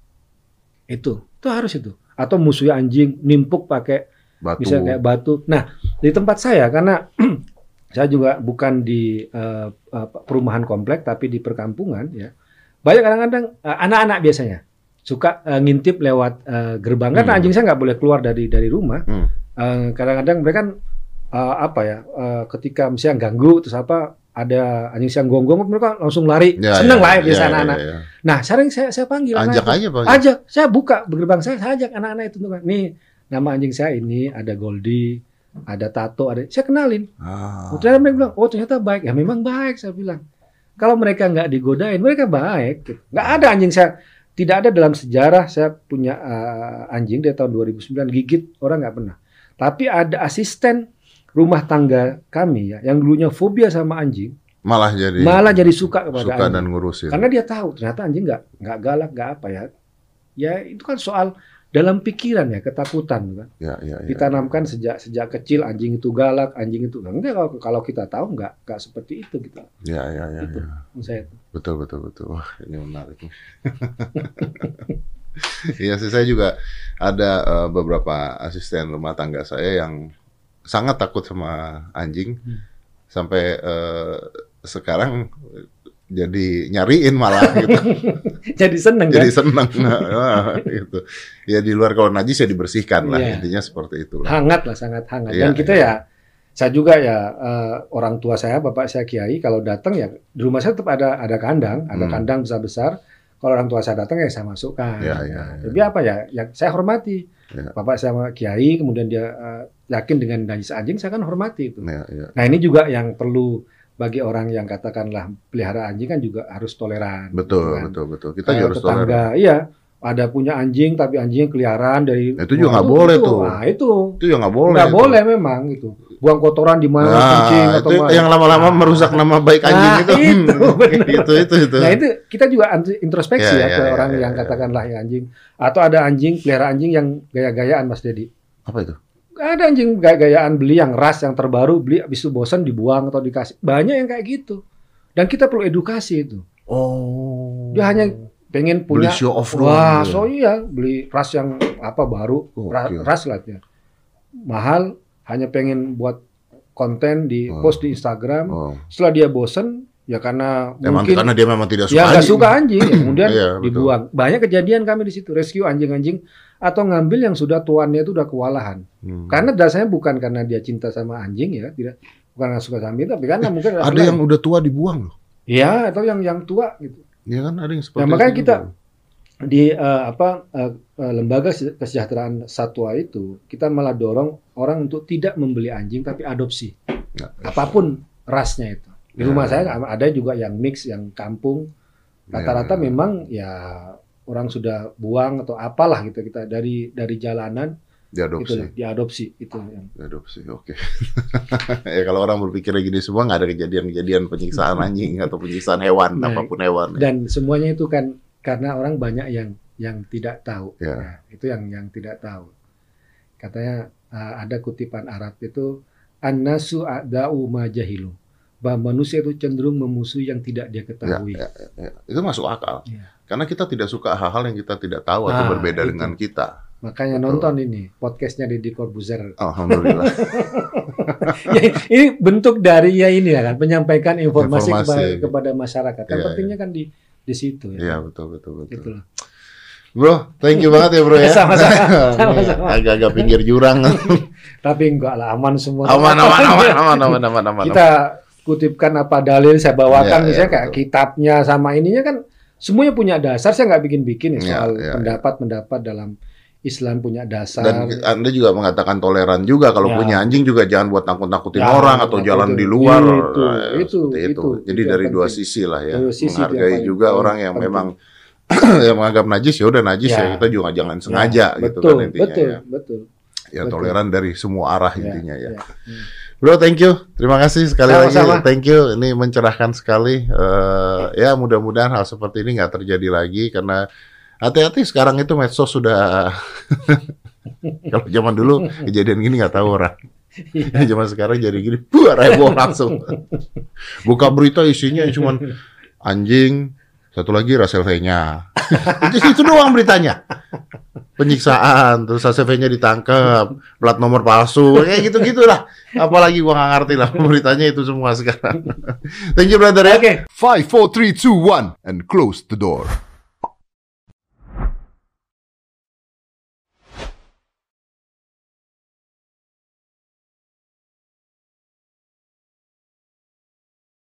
Itu, itu harus itu. Atau musuh anjing nimpuk pakai Batu. bisa kayak batu. Nah, di tempat saya karena saya juga bukan di apa, perumahan komplek tapi di perkampungan ya. Banyak kadang-kadang eh, anak-anak biasanya suka eh, ngintip lewat eh, gerbang karena Hmm. anjing saya nggak boleh keluar dari dari rumah. Hmm. Eh, kadang-kadang mereka kan eh, apa ya eh, ketika misalnya ganggu terus apa ada anjing saya gonggong mereka langsung lari Ya, seneng ya, lah ya ya, biasa ya, anak-anak. ya, ya. Nah sering saya saya panggil Ajak aja Pak. Ajak, saya buka gerbang saya, saya ajak anak-anak itu tuh. Nih, nama anjing saya ini ada Goldie, ada Tato, ada saya kenalin. Ah. Ternyata mereka bilang, oh ternyata baik. Ya memang baik, saya bilang. Kalau mereka nggak digodain, mereka baik. gitu. Nggak ada anjing saya, tidak ada dalam sejarah saya punya eh, anjing dari tahun 2009 gigit orang nggak pernah. Tapi ada asisten rumah tangga kami ya, yang dulunya fobia sama anjing, Malah jadi malah jadi suka kepada suka anjing. dan ngurusin. Karena dia tahu ternyata anjing nggak nggak galak nggak apa ya. Ya itu kan soal dalam pikiran ya ketakutan kan. Ya, ya, ya. Ditanamkan sejak sejak kecil anjing itu galak, anjing itu enggak kalau, kalau kita tahu nggak nggak seperti itu gitu. Ya, ya, ya, Gitu. ya. Saya Betul, betul, betul. Wah, ini menarik. nih. Iya sih, saya juga ada eh, beberapa asisten rumah tangga saya yang sangat takut sama anjing. Hmm. Sampai eh, sekarang jadi nyariin malah gitu. jadi seneng kan. jadi seneng Wah, gitu. Ya di luar kalau najis ya dibersihkan lah. Iya. Intinya seperti itu lah. hangat lah sangat hangat. Iya, Dan kita ya saya juga ya eh, orang tua saya bapak saya kiai kalau datang ya di rumah saya tetap ada ada kandang, ada Hmm. kandang besar besar. Kalau orang tua saya datang ya saya masukkan. Iya, Nah, iya. Tapi apa ya? Yang saya hormati. Iya. Bapak saya kiai kemudian dia eh, yakin dengan najis anjing saya kan hormati itu. Ya, ya. Nah ini juga yang perlu bagi orang yang katakanlah pelihara anjing kan juga harus toleran. Betul, kan. betul, betul. Kita juga harus tetangga, toleran. iya. Ada punya anjing tapi anjingnya keliaran dari. Itu juga nggak boleh itu. tuh. Nah itu Itu ya nggak boleh. nggak boleh memang itu. Buang kotoran di mana kencing Nah, atau itu mana. yang lama-lama Nah. merusak nama baik anjing Nah, itu. itu, Hmm, benar. itu, itu, itu. Nah itu kita juga introspeksi Ya, ya, ya, ke ya, orang ya, yang ya. katakanlah ya anjing atau ada anjing pelihara anjing yang gaya-gayaan Mas Dedi. Apa itu? Ada anjing gaya-gayaan beli yang ras yang terbaru beli habis itu bosan dibuang atau dikasih. Banyak yang kayak gitu. Dan kita perlu edukasi itu. Oh. Dia hanya pengen beli punya show off Wah, gitu. so iya beli ras yang apa baru, ra- Gokil. ras lah ya. Mahal, hanya pengen buat konten di Oh. post di Instagram. Oh. Setelah dia bosen, ya karena Emang mungkin karena dia memang tidak suka ya nggak anjing. suka anjing, ya kemudian Iya, betul. dibuang. Banyak kejadian kami di situ rescue anjing-anjing atau ngambil yang sudah tuannya itu udah kewalahan. Hmm. Karena dasarnya bukan karena dia cinta sama anjing ya, tidak bukan karena suka sama tapi karena mungkin ada yang udah tua dibuang loh. ya atau yang yang tua gitu. Iya kan ada yang seperti Ya, makanya itu kita juga. Di eh, apa eh, lembaga Se- kesejahteraan satwa itu kita malah dorong orang untuk tidak membeli anjing tapi adopsi Ya. apa pun rasnya itu di Ya. rumah saya ada juga yang mix yang kampung rata-rata Ya, ya. memang ya orang sudah buang atau apalah gitu kita dari dari jalanan diadopsi. itu diadopsi itu yang Diadopsi, oke. ya kalau orang berpikir gini semua nggak ada kejadian-kejadian penyiksaan anjing atau penyiksaan hewan Nah, apa pun hewan. dan semuanya itu kan karena orang banyak yang yang tidak tahu Ya. Ya, itu yang yang tidak tahu katanya uh, ada kutipan Arab itu annasu a'da'u ma jahilu bahwa manusia itu cenderung memusuhi yang tidak dia ketahui Ya, Ya, itu masuk akal. Ya. Karena kita tidak suka hal-hal yang kita tidak tahu atau Ah, berbeda itu. dengan kita. makanya Betul. nonton ini podcastnya Deddy Corbuzier Alhamdulillah. ya, ini bentuk dari ya ini ya kan menyampaikan informasi, Informasi. Kepada, kepada masyarakat kan Iya, pentingnya kan di di situ Iya ya betul betul betul. Loh. Bro, thank you banget ya bro ya. Sama-sama. Sama-sama. Agak-agak pinggir jurang. tapi enggak lah aman semua aman, aman, aman, aman, aman, aman, aman. kita kutipkan apa dalil saya bawakan Iya, misalnya iya, kayak betul. kitabnya sama ininya kan semuanya punya dasar saya nggak bikin-bikin ya Iya, soal iya, pendapat-pendapat dalam Islam punya dasar. Dan Anda juga mengatakan toleran juga kalau Ya. punya anjing juga jangan buat nakut-nakutin Ya, orang atau itu. jalan di luar. Itu, Nah, itu, seperti itu. itu. Jadi Itu dari dua penting. sisi lah ya. Dua sisi itu Menghargai juga paling orang yang penting. memang yang menganggap najis ya udah najis ya, Ya. kita juga jangan sengaja Ya, gitu betul, kan intinya betul, ya. betul. Ya betul. toleran dari semua arah Ya, intinya ya. ya. Hmm. Bro, thank you. Terima kasih sekali Sama-sama. lagi. Thank you. Ini mencerahkan sekali. Eh, ya, mudah-mudahan hal seperti ini nggak terjadi lagi karena hati-hati sekarang itu medsos sudah kalau zaman dulu kejadian gini nggak tahu orang. zaman sekarang jadi gini, buar heboh langsung. Buka berita isinya cuma anjing, satu lagi Russell V-nya. itu, itu doang beritanya. Penyiksaan, terus HCV-nya ditangkap, plat nomor palsu, kayak gitu-gitulah. Apalagi gua nggak ngerti lah beritanya itu semua sekarang. Thank you brother ya. Oke. Five, four, three, two, one, and close the door.